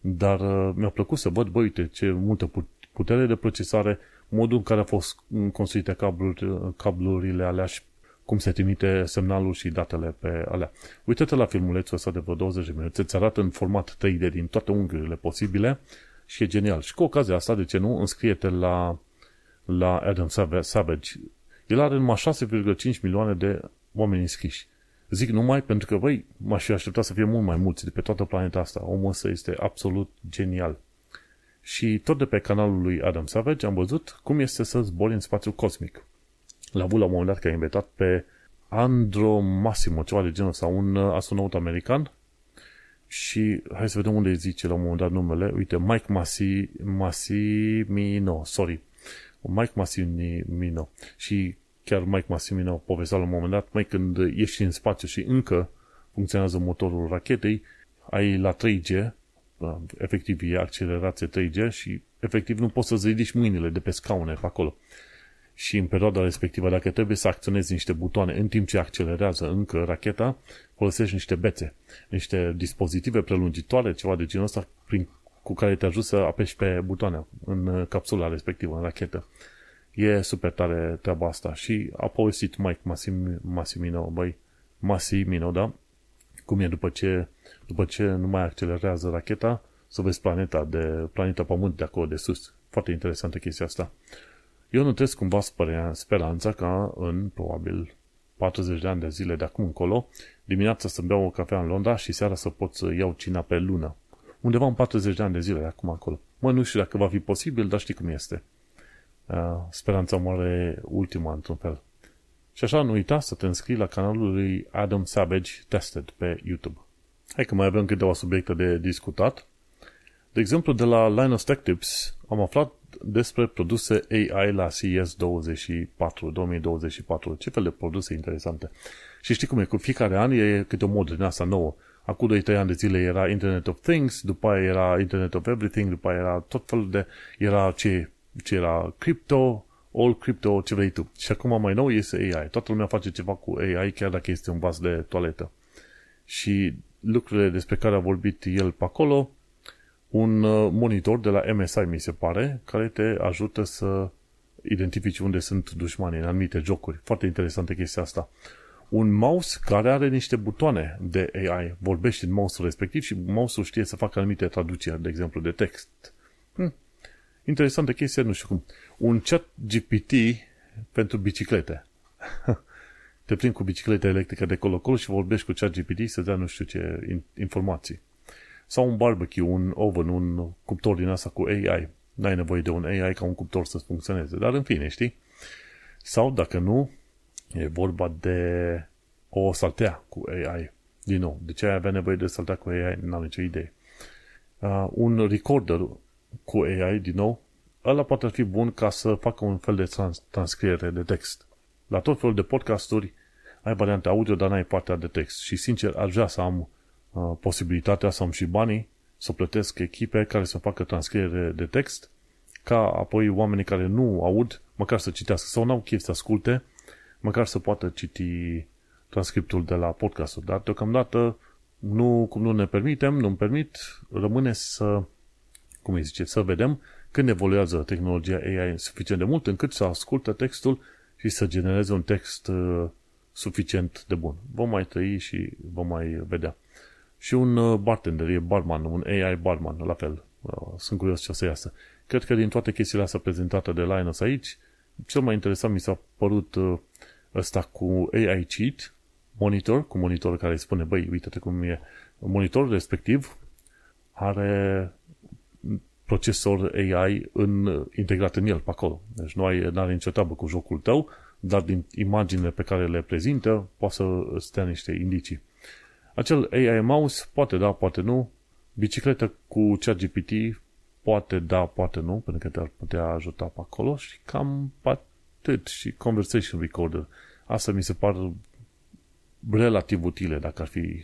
Dar uh, mi-a plăcut să văd, bă, uite, ce multă putere de procesare, modul în care au fost construite cabluri, uh, cablurile alea și cum se trimite semnalul și datele pe alea. Uită-te la filmulețul ăsta de vreo 20 de minute, îți arată în format 3D din toate unghiurile posibile și e genial. Și cu ocazia asta, de ce nu, înscrie-te la, la Adam Savage. El are numai 6,5 milioane de oameni înscriși. Zic numai pentru că, băi, m-aș fi așteptat să fie mult mai mulți de pe toată planeta asta. Omul ăsta este absolut genial. Și tot de pe canalul lui Adam Savage am văzut cum este să zbori în spațiu cosmic. L-a avut la un moment dat că a invitat pe Andro Massimo, ceva de genul, sau un uh, astronaut american. Și hai să vedem unde zice la un moment dat numele. Uite, Mike Massi, Massimino, sorry. Mike Massimino. Și chiar Mike Massimino povestea la un moment dat, mai când ești în spațiu și încă funcționează motorul rachetei, ai la 3G, uh, efectiv e accelerație 3G și efectiv nu poți să-ți ridici mâinile de pe scaune pe acolo. Și în perioada respectivă, dacă trebuie să acționezi niște butoane în timp ce accelerează încă racheta, folosești niște bețe, niște dispozitive prelungitoare, ceva de genul ăsta, prin, cu care te ajută să apeși pe butoane în capsula respectivă, în rachetă. E super tare treaba asta. Și a povestit Mike Massim, Massimino, băi, Massimino, da? Cum e după ce, după ce nu mai accelerează racheta, să vezi planeta de planeta Pământ de acolo de sus. Foarte interesantă chestia asta. Eu nu trebuie cumva speranța ca în probabil 40 de ani de zile de acum încolo, dimineața să beau o cafea în Londra și seara să pot să iau cina pe lună. Undeva în 40 de ani de zile de acum acolo. Mă, nu știu dacă va fi posibil, dar știi cum este. Uh, speranța moare ultima, într-un fel. Și așa, nu uita să te înscrii la canalul lui Adam Savage Tested pe YouTube. Hai că mai avem câteva subiecte de discutat. De exemplu, de la Linus Tech Tips am aflat despre produse AI la CES 24, 2024. Ce fel de produse interesante. Și știi cum e, cu fiecare an e câte o modă din asta nouă. Acum 2-3 ani de zile era Internet of Things, după aia era Internet of Everything, după aia era tot felul de... Era ce ce era crypto, all crypto, ce vrei tu. Și acum mai nou este AI. Toată lumea face ceva cu AI, chiar dacă este un vas de toaletă. Și lucrurile despre care a vorbit el pe acolo, un uh, monitor de la MSI, mi se pare, care te ajută să identifici unde sunt dușmanii în anumite jocuri. Foarte interesantă chestia asta. Un mouse care are niște butoane de AI. Vorbești în mouse-ul respectiv și mouse-ul știe să facă anumite traduceri, de exemplu, de text. Hm, interesantă chestie, nu știu cum. Un chat GPT pentru biciclete. Te prind cu bicicleta electrică de colo-colo și vorbești cu chat GPT să dea nu știu ce informații. Sau un barbecue, un oven, un cuptor din asta cu AI. N-ai nevoie de un AI ca un cuptor să funcționeze. Dar în fine, știi? Sau dacă nu, e vorba de o saltea cu AI. Din nou, de ce ai avea nevoie de saltea cu AI? N-am nicio idee. Uh, un recorder cu AI, din nou, ăla poate fi bun ca să facă un fel de trans- transcriere de text. La tot felul de podcasturi ai variante audio, dar n-ai partea de text. Și sincer, aș vrea să am uh, posibilitatea să am și banii să plătesc echipe care să facă transcriere de text, ca apoi oamenii care nu aud, măcar să citească sau n-au chef să asculte, măcar să poată citi transcriptul de la podcastul. Dar deocamdată nu, cum nu ne permitem, nu-mi permit, rămâne să cum îi zice, să vedem când evoluează tehnologia AI suficient de mult încât să ascultă textul și să genereze un text uh, suficient de bun. Vom mai trăi și vom mai vedea. Și un uh, bartender, e barman, un AI barman, la fel. Uh, sunt curios ce o să iasă. Cred că din toate chestiile astea prezentate de Linus aici, cel mai interesant mi s-a părut uh, ăsta cu AI Cheat, monitor, cu monitor care îi spune, băi, uite-te cum e monitorul respectiv, are procesor AI în, integrat în el, pe acolo. Deci nu ai, are nicio treabă cu jocul tău, dar din imaginile pe care le prezintă, poate să stea niște indicii. Acel AI mouse poate da, poate nu. Bicicletă cu ChatGPT poate da, poate nu, pentru că te-ar putea ajuta pe acolo și cam atât. Și Conversation Recorder. Asta mi se par relativ utile dacă ar fi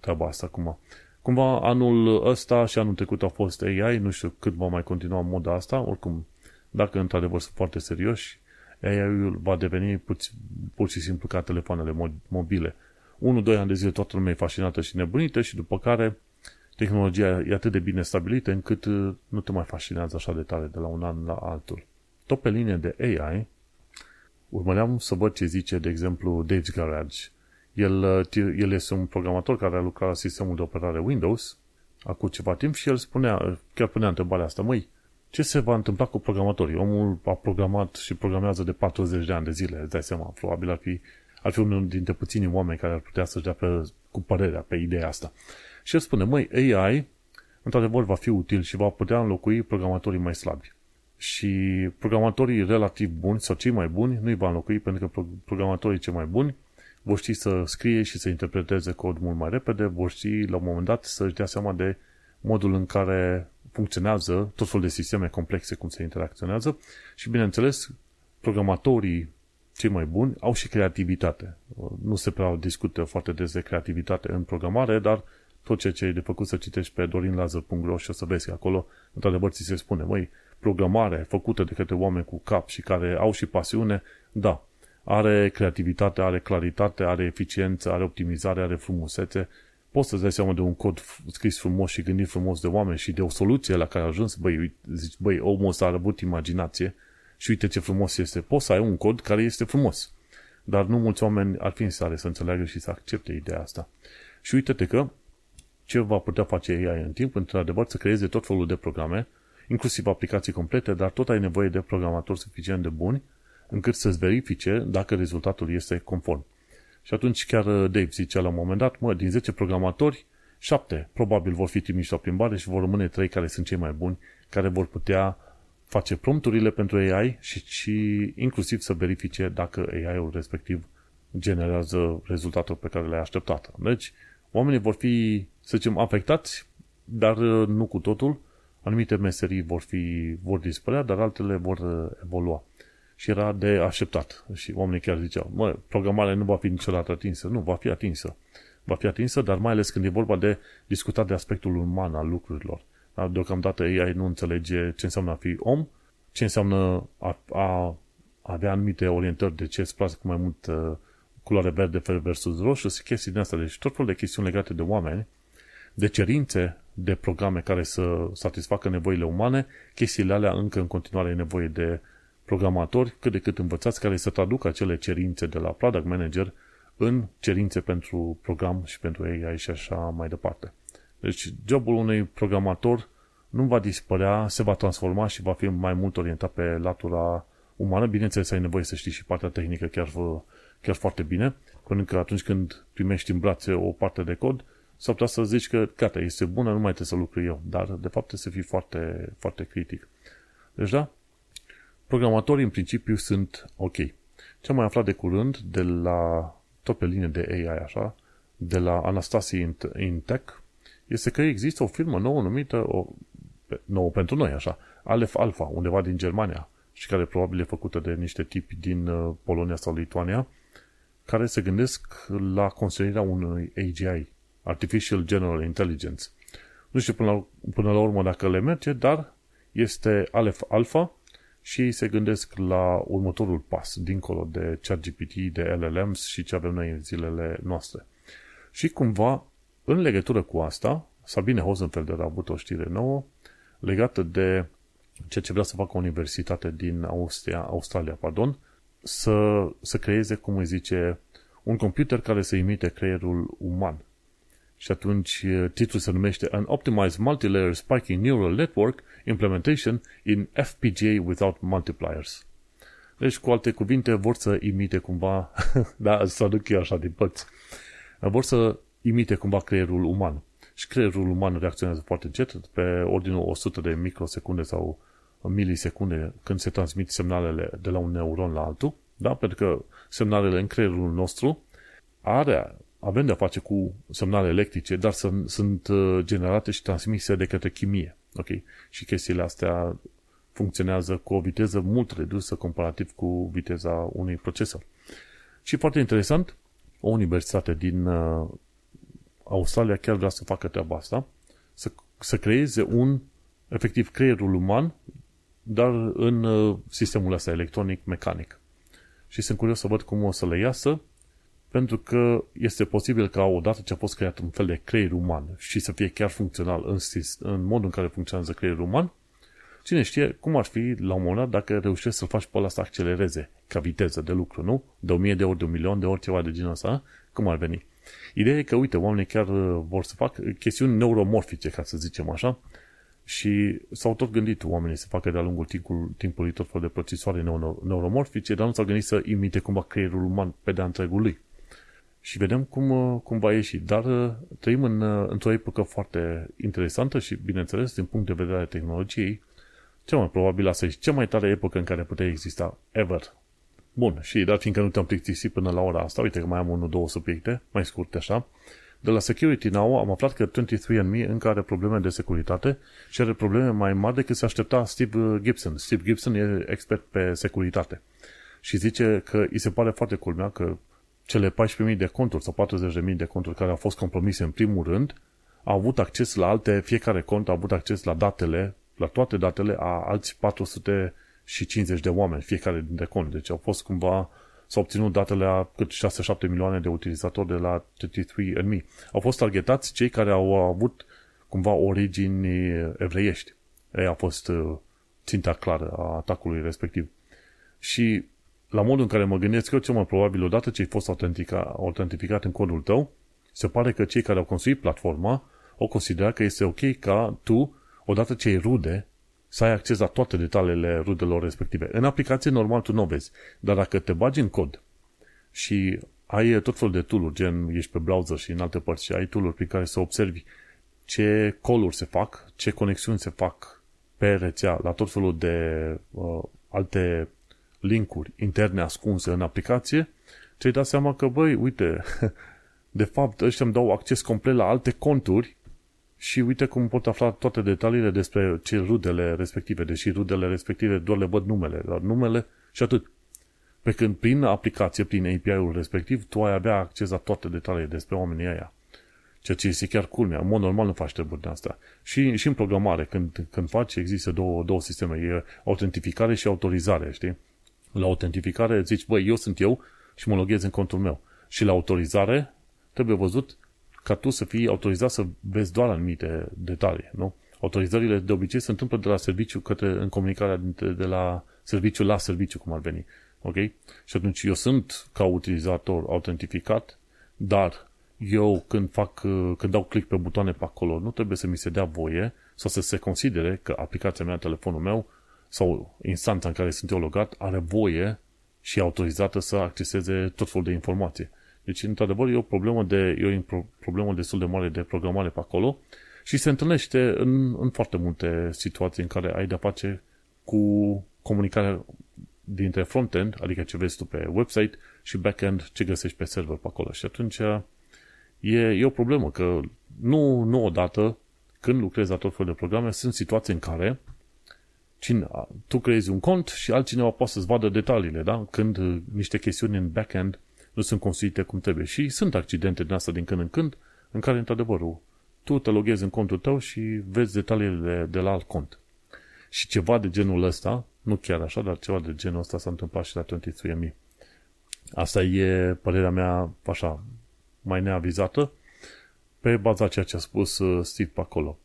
treaba asta acum. Cumva anul ăsta și anul trecut a fost AI, nu știu cât va mai continua moda asta, oricum, dacă într-adevăr sunt foarte serioși, AI-ul va deveni puț- pur și simplu ca telefoanele mobile. 1-2 ani de zile toată lumea e fascinată și nebunită și după care tehnologia e atât de bine stabilită încât uh, nu te mai fascinează așa de tare de la un an la altul. Tot pe linie de AI, urmăream să văd ce zice, de exemplu, Dave's Garage. El, uh, el este un programator care a lucrat la sistemul de operare Windows acum ceva timp și el spunea, chiar punea întrebarea asta, măi, ce se va întâmpla cu programatorii? Omul a programat și programează de 40 de ani de zile, îți dai seama, probabil ar fi, ar fi unul dintre puținii oameni care ar putea să-și dea pe, cu părerea pe ideea asta. Și el spune, măi, AI, într-adevăr, va fi util și va putea înlocui programatorii mai slabi. Și programatorii relativ buni sau cei mai buni nu îi va înlocui pentru că programatorii cei mai buni vor ști să scrie și să interpreteze cod mult mai repede, vor ști la un moment dat să-și dea seama de modul în care funcționează tot felul de sisteme complexe, cum se interacționează și, bineînțeles, programatorii cei mai buni au și creativitate. Nu se prea discută foarte des de creativitate în programare, dar tot ceea ce e de făcut să citești pe dorinlazăr.ro și o să vezi că acolo, într-adevăr, ți se spune, măi, programare făcută de către oameni cu cap și care au și pasiune, da, are creativitate, are claritate, are eficiență, are optimizare, are frumusețe. Poți să-ți dai seama de un cod scris frumos și gândit frumos de oameni și de o soluție la care a ajuns, băi, zici, băi, omul ăsta a avut imaginație și uite ce frumos este. Poți să ai un cod care este frumos. Dar nu mulți oameni ar fi în stare să înțeleagă și să accepte ideea asta. Și uite-te că ce va putea face AI în timp, într-adevăr, să creeze tot felul de programe, inclusiv aplicații complete, dar tot ai nevoie de programatori suficient de buni încât să-ți verifice dacă rezultatul este conform. Și atunci chiar uh, Dave zicea la un moment dat, mă, din 10 programatori, 7 probabil vor fi trimiși la plimbare și vor rămâne 3 care sunt cei mai buni, care vor putea face prompturile pentru AI și, și inclusiv să verifice dacă AI-ul respectiv generează rezultatul pe care le-ai așteptat. Deci, oamenii vor fi, să zicem, afectați, dar uh, nu cu totul. Anumite meserii vor, fi, vor dispărea, dar altele vor uh, evolua. Și era de așteptat. Și oamenii chiar ziceau, mă, programarea nu va fi niciodată atinsă. Nu, va fi atinsă. Va fi atinsă, dar mai ales când e vorba de discutat de aspectul uman al lucrurilor. Dar deocamdată AI nu înțelege ce înseamnă a fi om, ce înseamnă a, a avea anumite orientări de ce îți place mai mult uh, culoare verde versus roșu și chestii din asta. Deci tot felul de chestiuni legate de oameni, de cerințe de programe care să satisfacă nevoile umane, chestiile alea încă în continuare e nevoie de programatori cât de cât învățați care să traducă acele cerințe de la product manager în cerințe pentru program și pentru AI și așa mai departe. Deci jobul unui programator nu va dispărea, se va transforma și va fi mai mult orientat pe latura umană. Bineînțeles, ai nevoie să știi și partea tehnică chiar, chiar foarte bine, pentru că atunci când primești în brațe o parte de cod, s-ar putea să zici că gata, este bună, nu mai trebuie să lucru eu, dar de fapt trebuie să fii foarte, foarte critic. Deci da, Programatorii în principiu sunt ok. Ce am mai aflat de curând de la, tot pe linie de AI așa, de la Anastasia Intech, este că există o firmă nouă numită, o, nouă pentru noi așa, Aleph Alpha, undeva din Germania, și care probabil e făcută de niște tipi din uh, Polonia sau Lituania, care se gândesc la construirea unui AGI, Artificial General Intelligence. Nu știu până la, până la urmă dacă le merge, dar este Aleph Alpha și ei se gândesc la următorul pas, dincolo de ChatGPT, de LLMs și ce avem noi în zilele noastre. Și cumva, în legătură cu asta, Sabine Hosenfelder a avut o știre nouă legată de ceea ce vrea să facă o universitate din Austria, Australia, pardon, să, să creeze, cum îi zice, un computer care să imite creierul uman. Și atunci titlul se numește An Optimized Multilayer Spiking Neural Network Implementation in FPGA Without Multipliers. Deci, cu alte cuvinte, vor să imite cumva, da, să aduc eu așa din părți, vor să imite cumva creierul uman. Și creierul uman reacționează foarte încet, pe ordinul 100 de microsecunde sau milisecunde când se transmit semnalele de la un neuron la altul, da? pentru că semnalele în creierul nostru are avem de-a face cu semnale electrice, dar sunt, sunt uh, generate și transmise de către chimie. Ok? Și chestiile astea funcționează cu o viteză mult redusă comparativ cu viteza unui procesor. Și foarte interesant, o universitate din uh, Australia chiar vrea să facă treaba asta, să, să creeze un, efectiv, creierul uman, dar în uh, sistemul ăsta electronic-mecanic. Și sunt curios să văd cum o să le iasă, pentru că este posibil ca odată ce a fost creat un fel de creier uman și să fie chiar funcțional în, în modul în care funcționează creierul uman, cine știe cum ar fi la un moment dat dacă reușești să-l faci pe ăla să accelereze ca viteză de lucru, nu? De 1000 de ori, de un milion de ori, ceva de genul ăsta, cum ar veni? Ideea e că, uite, oamenii chiar uh, vor să facă chestiuni neuromorfice, ca să zicem așa, și s-au tot gândit oamenii să facă de-a lungul timpului, timpului tot fel de procesoare neuromorfice, dar nu s-au gândit să imite cumva creierul uman pe de-a întregul lui. Și vedem cum, uh, cum va ieși. Dar uh, trăim în, într-o epocă foarte interesantă și, bineînțeles, din punct de vedere al tehnologiei, cea mai probabil asta e cea mai tare epocă în care putea exista ever Bun, și dar fiindcă nu te-am plictisit până la ora asta, uite că mai am unul, două subiecte, mai scurte așa, de la Security Now am aflat că 23andMe încă are probleme de securitate și are probleme mai mari decât se aștepta Steve Gibson. Steve Gibson e expert pe securitate și zice că îi se pare foarte culmea că cele 14.000 de conturi sau 40.000 de conturi care au fost compromise în primul rând au avut acces la alte, fiecare cont a avut acces la datele, la toate datele a alți 400 și 50 de oameni, fiecare dintre cont. Deci au fost cumva, s-au obținut datele a cât 6-7 milioane de utilizatori de la 33andMe. Au fost targetați cei care au avut cumva origini evreiești. Ei a fost uh, ținta clară a atacului respectiv. Și la modul în care mă gândesc eu, cel mai probabil, odată ce ai fost autentica, autentificat în codul tău, se pare că cei care au construit platforma au considerat că este ok ca tu, odată ce ai rude să ai acces la toate detaliile rudelor respective. În aplicație normal tu nu o vezi, dar dacă te bagi în cod și ai tot felul de tool gen ești pe browser și în alte părți și ai tool prin care să observi ce call se fac, ce conexiuni se fac pe rețea la tot felul de uh, alte linkuri interne ascunse în aplicație, ți-ai dat seama că, băi, uite, de fapt ăștia îmi dau acces complet la alte conturi și uite cum pot afla toate detaliile despre ce rudele respective, deși rudele respective doar le văd numele, dar numele și atât. Pe când prin aplicație, prin API-ul respectiv, tu ai avea acces la toate detaliile despre oamenii aia. Ceea ce este chiar culmea. În mod normal nu faci treburi de asta. Și, și în programare, când, când faci, există două, două sisteme. E autentificare și autorizare, știi? La autentificare zici, băi, eu sunt eu și mă loghez în contul meu. Și la autorizare trebuie văzut ca tu să fii autorizat să vezi doar anumite detalii, nu? Autorizările de obicei se întâmplă de la serviciu către, în comunicarea dintre, de la serviciu la serviciu, cum ar veni. Ok? Și atunci eu sunt ca utilizator autentificat, dar eu când fac, când dau click pe butoane pe acolo, nu trebuie să mi se dea voie sau să se considere că aplicația mea, telefonul meu sau instanța în care sunt eu logat are voie și autorizată să acceseze tot felul de informații. Deci, într-adevăr, e o problemă, de, e o problemă destul de mare de programare pe acolo și se întâlnește în, în foarte multe situații în care ai de-a face cu comunicarea dintre frontend, adică ce vezi tu pe website, și backend, ce găsești pe server pe acolo. Și atunci e, e o problemă, că nu, nu odată, când lucrezi la tot felul de programe, sunt situații în care cine, tu creezi un cont și altcineva poate să-ți vadă detaliile, da? Când niște chestiuni în backend nu sunt construite cum trebuie. Și sunt accidente din asta din când în când, în care, într-adevăr, tu te loghezi în contul tău și vezi detaliile de, de la alt cont. Și ceva de genul ăsta, nu chiar așa, dar ceva de genul ăsta s-a întâmplat și la 23 Asta e părerea mea, așa, mai neavizată, pe baza ceea ce a spus uh, Steve pe acolo.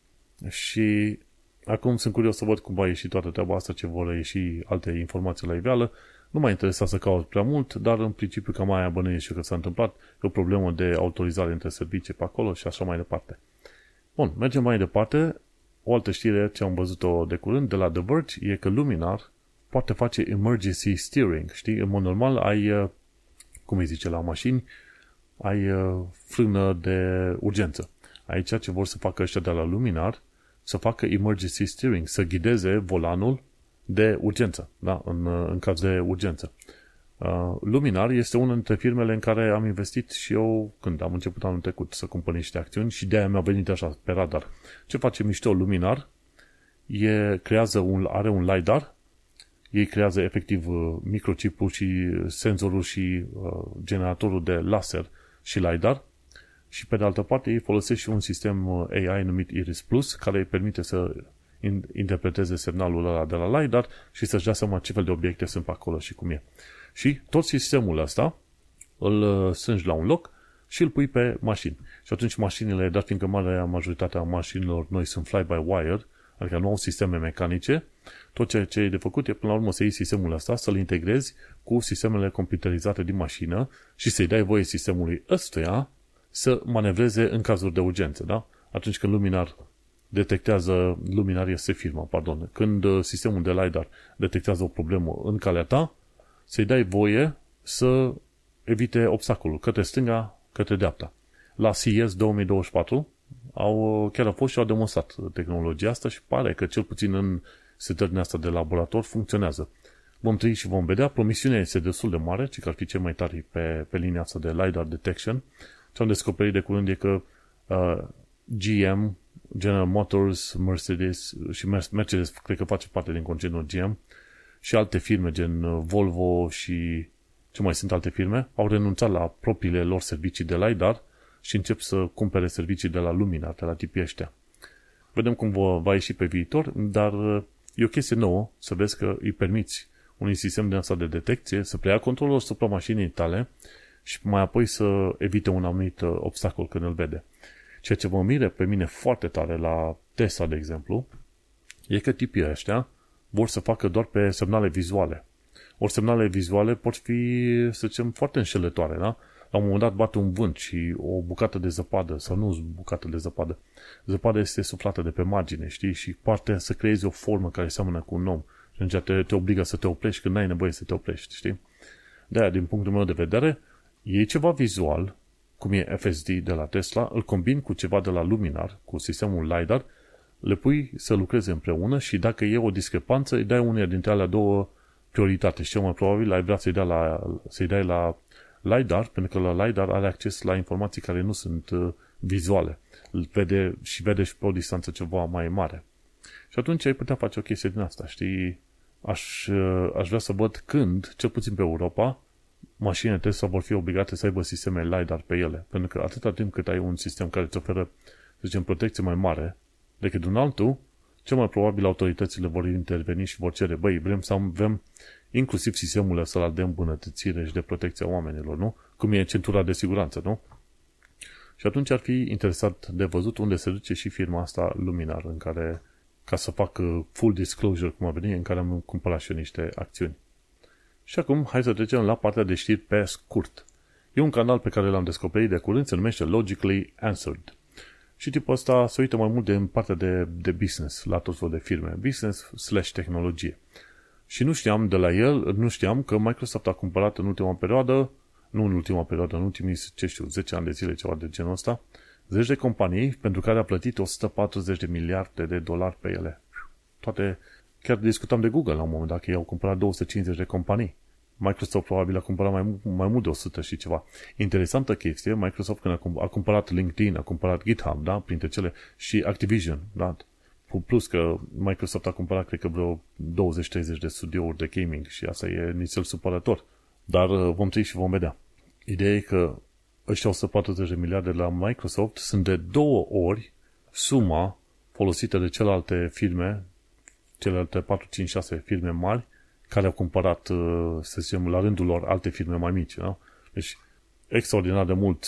Și acum sunt curios să văd cum va ieși toată treaba asta, ce vor ieși alte informații la iveală nu m-a interesat să caut prea mult, dar în principiu cam aia bănuiesc și că s-a întâmplat. E o problemă de autorizare între servicii pe acolo și așa mai departe. Bun, mergem mai departe. O altă știre ce am văzut-o de curând de la The Verge e că Luminar poate face emergency steering. Știi, în mod normal ai, uh, cum îi zice la mașini, ai uh, frână de urgență. Aici ce vor să facă ăștia de la Luminar, să facă emergency steering, să ghideze volanul de urgență, da? în, în caz de urgență. Uh, Luminar este una dintre firmele în care am investit și eu când am început anul trecut să cumpăr niște acțiuni și de-aia mi-a venit așa pe radar. Ce face mișto Luminar? E, creează un, are un LiDAR, ei creează efectiv uh, microchipul și senzorul și uh, generatorul de laser și LiDAR și pe de altă parte ei folosesc și un sistem uh, AI numit Iris Plus care îi permite să interpreteze semnalul ăla de la LiDAR și să-și dea seama ce fel de obiecte sunt pe acolo și cum e. Și tot sistemul ăsta îl uh, sângi la un loc și îl pui pe mașini. Și atunci mașinile, dar fiindcă marea majoritatea mașinilor noi sunt fly-by-wire, adică nu au sisteme mecanice, tot ceea ce e de făcut e până la urmă să iei sistemul ăsta, să-l integrezi cu sistemele computerizate din mașină și să-i dai voie sistemului ăstuia să manevreze în cazuri de urgență, da? Atunci când luminar detectează, luminar este firma, pardon, când uh, sistemul de LiDAR detectează o problemă în calea ta, să-i dai voie să evite obstacolul către stânga, către dreapta. La CES 2024 au, chiar au fost și au demonstrat tehnologia asta și pare că cel puțin în setările astea de laborator funcționează. Vom trăi și vom vedea. Promisiunea este destul de mare, ci că ar fi cel mai tare pe, pe linia asta de LiDAR detection. Ce am descoperit de curând e că uh, GM, General Motors, Mercedes și Mercedes cred că face parte din concernul GM și alte firme gen uh, Volvo și ce mai sunt alte firme, au renunțat la propriile lor servicii de LiDAR și încep să cumpere servicii de la Lumina, de la tipii ăștia. Vedem cum va, va ieși pe viitor, dar uh, e o chestie nouă să vezi că îi permiți unui sistem de asta de detecție să preia controlul asupra mașinii tale și mai apoi să evite un anumit uh, obstacol când îl vede. Ceea ce mă mire pe mine foarte tare la Tesla, de exemplu, e că tipii ăștia vor să facă doar pe semnale vizuale. Ori semnale vizuale pot fi, să zicem, foarte înșelătoare, da? La un moment dat bate un vânt și o bucată de zăpadă, sau nu bucată de zăpadă, zăpada este suflată de pe margine, știi? Și poate să creezi o formă care seamănă cu un om. Și atunci te, te obligă să te oprești când n-ai nevoie să te oprești, știi? de din punctul meu de vedere, e ceva vizual, cum e FSD de la Tesla, îl combin cu ceva de la Luminar, cu sistemul LiDAR, le pui să lucreze împreună și dacă e o discrepanță, îi dai unele dintre alea două prioritate și cel mai probabil ai vrea să-i dai la, să-i dai la LiDAR, pentru că la LiDAR are acces la informații care nu sunt uh, vizuale. Îl vede și vede și pe o distanță ceva mai mare. Și atunci ai putea face o chestie din asta, știi? Aș, uh, aș vrea să văd când, cel puțin pe Europa, mașinile Tesla vor fi obligate să aibă sisteme LiDAR pe ele. Pentru că atâta timp cât ai un sistem care îți oferă, să zicem, protecție mai mare decât un altul, cel mai probabil autoritățile vor interveni și vor cere, băi, vrem să avem inclusiv sistemul ăsta de îmbunătățire și de protecție a oamenilor, nu? Cum e centura de siguranță, nu? Și atunci ar fi interesat de văzut unde se duce și firma asta Luminar, în care, ca să fac full disclosure, cum a venit, în care am cumpărat și eu niște acțiuni. Și acum, hai să trecem la partea de știri pe scurt. E un canal pe care l-am descoperit de curând, se numește Logically Answered. Și tipul ăsta se uită mai mult de în partea de, de business, la tot felul de firme. Business slash tehnologie. Și nu știam de la el, nu știam că Microsoft a cumpărat în ultima perioadă, nu în ultima perioadă, în ultimii, ce știu, 10 ani de zile, ceva de genul ăsta, zeci de companii pentru care a plătit 140 de miliarde de dolari pe ele. Toate, chiar discutam de Google la un moment dat, că ei au cumpărat 250 de companii. Microsoft probabil a cumpărat mai, mai mult de 100 și ceva. Interesantă chestie, Microsoft când a, a cumpărat LinkedIn, a cumpărat GitHub, da, printre cele, și Activision, da, plus că Microsoft a cumpărat, cred că vreo 20-30 de studiouri de gaming și asta e nițel supărător. Dar uh, vom trăi și vom vedea. Ideea e că ăștia 140 de miliarde la Microsoft sunt de două ori suma folosită de celelalte firme, celelalte 4, 5, 6 firme mari care au cumpărat, uh, să zicem, la rândul lor alte firme mai mici. Da? Deci, extraordinar de mult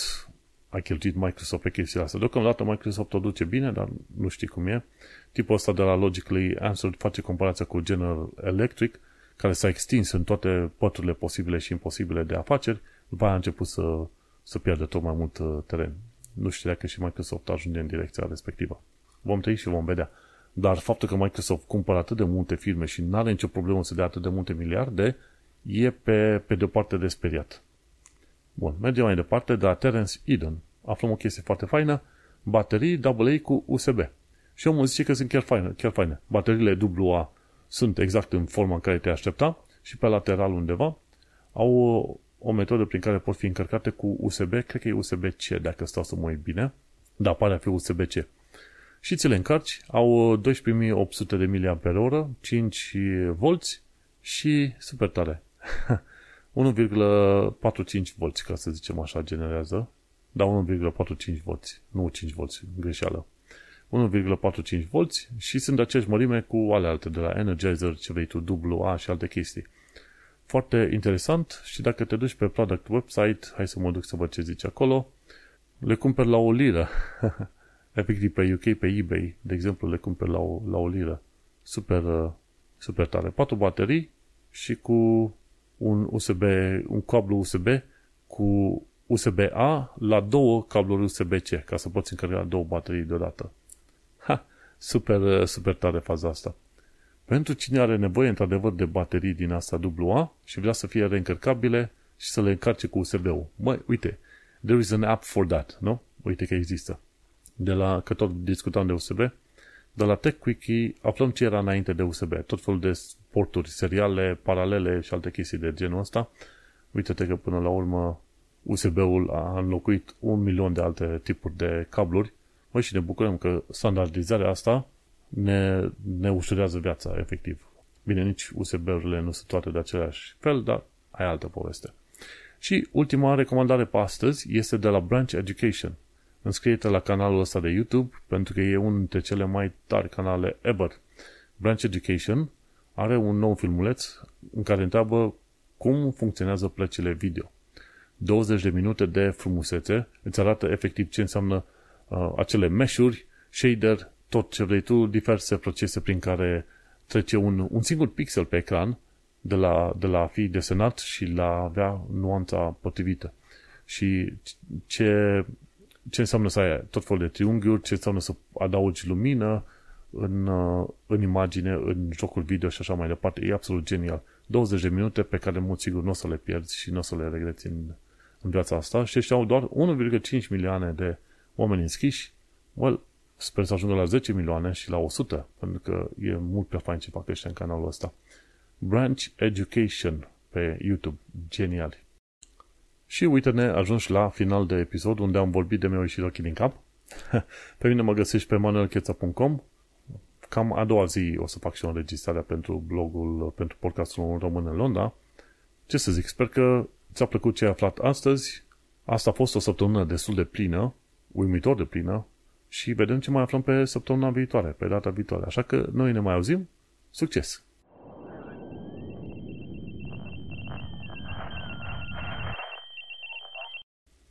a cheltuit Microsoft pe chestia asta. Deocamdată Microsoft o duce bine, dar nu știi cum e. Tipul ăsta de la Logically Answered face comparația cu General Electric, care s-a extins în toate păturile posibile și imposibile de afaceri, după aia a început să, să pierde tot mai mult uh, teren. Nu știu dacă și Microsoft ajunge în direcția respectivă. Vom trăi și vom vedea. Dar faptul că Microsoft cumpără atât de multe firme și nu are nicio problemă să dea atât de multe miliarde, e pe, pe de o parte de speriat. Bun, mergem mai departe, de la Terence Eden. Aflăm o chestie foarte faină, baterii AA cu USB. Și omul zice că sunt chiar faine, chiar faine. Bateriile AA sunt exact în forma în care te aștepta și pe lateral undeva au o, o metodă prin care pot fi încărcate cu USB, cred că e USB-C dacă stau să mă uit bine, dar pare a fi USB-C. Și ți le încarci, au 12.800 de mAh, 5 V și super tare. 1,45 V, ca să zicem așa, generează Da, 1,45 volți, nu 5 volți, greșeală. 1,45 volți și sunt de aceeași mărime cu ale alte, de la Energizer, ce vrei tu, AA și alte chestii. Foarte interesant și dacă te duci pe product website, hai să mă duc să văd ce zice acolo, le cumperi la o liră. Efectiv pe UK, pe eBay, de exemplu, le cumperi la o, la o liră. Super, uh, super tare. Patru baterii și cu un USB, un cablu USB cu USB-A la două cabluri USB-C, ca să poți încărca două baterii deodată. Ha, super, uh, super tare faza asta. Pentru cine are nevoie, într-adevăr, de baterii din asta AA și vrea să fie reîncărcabile și să le încarce cu USB-ul. Măi, uite, there is an app for that, nu? Uite că există. De la, că tot discutam de USB, de la TechQuickie aflăm ce era înainte de USB. Tot felul de porturi seriale, paralele și alte chestii de genul ăsta. Uite-te că până la urmă USB-ul a înlocuit un milion de alte tipuri de cabluri. Măi, și ne bucurăm că standardizarea asta ne, ne ușurează viața, efectiv. Bine, nici USB-urile nu sunt toate de același fel, dar ai altă poveste. Și ultima recomandare pe astăzi este de la Branch Education. Înscrie-te la canalul ăsta de YouTube pentru că e unul dintre cele mai tari canale ever. Branch Education are un nou filmuleț în care întreabă cum funcționează plăcile video. 20 de minute de frumusețe îți arată efectiv ce înseamnă uh, acele meșuri, shader, tot ce vrei tu, diverse procese prin care trece un, un singur pixel pe ecran de la, de la a fi desenat și la a avea nuanța potrivită. Și ce, ce înseamnă să ai tot felul de triunghiuri, ce înseamnă să adaugi lumină în, în imagine, în jocul video și așa mai departe. E absolut genial. 20 de minute pe care, în mod sigur, nu o să le pierzi și nu o să le regreți în, în viața asta. Și ăștia au doar 1,5 milioane de oameni înscriși. Well, Sper să ajungă la 10 milioane și la 100, pentru că e mult prea fain ce fac ăștia în canalul ăsta. Branch Education pe YouTube. Genial. Și uite-ne, ajungi la final de episod unde am vorbit de meu și ochii din cap. pe mine mă găsești pe manuelcheța.com Cam a doua zi o să fac și o înregistrare pentru blogul, pentru podcastul Român în Londra. Ce să zic, sper că ți-a plăcut ce ai aflat astăzi. Asta a fost o săptămână destul de plină, uimitor de plină, și vedem ce mai aflăm pe săptămâna viitoare, pe data viitoare. Așa că noi ne mai auzim. Succes!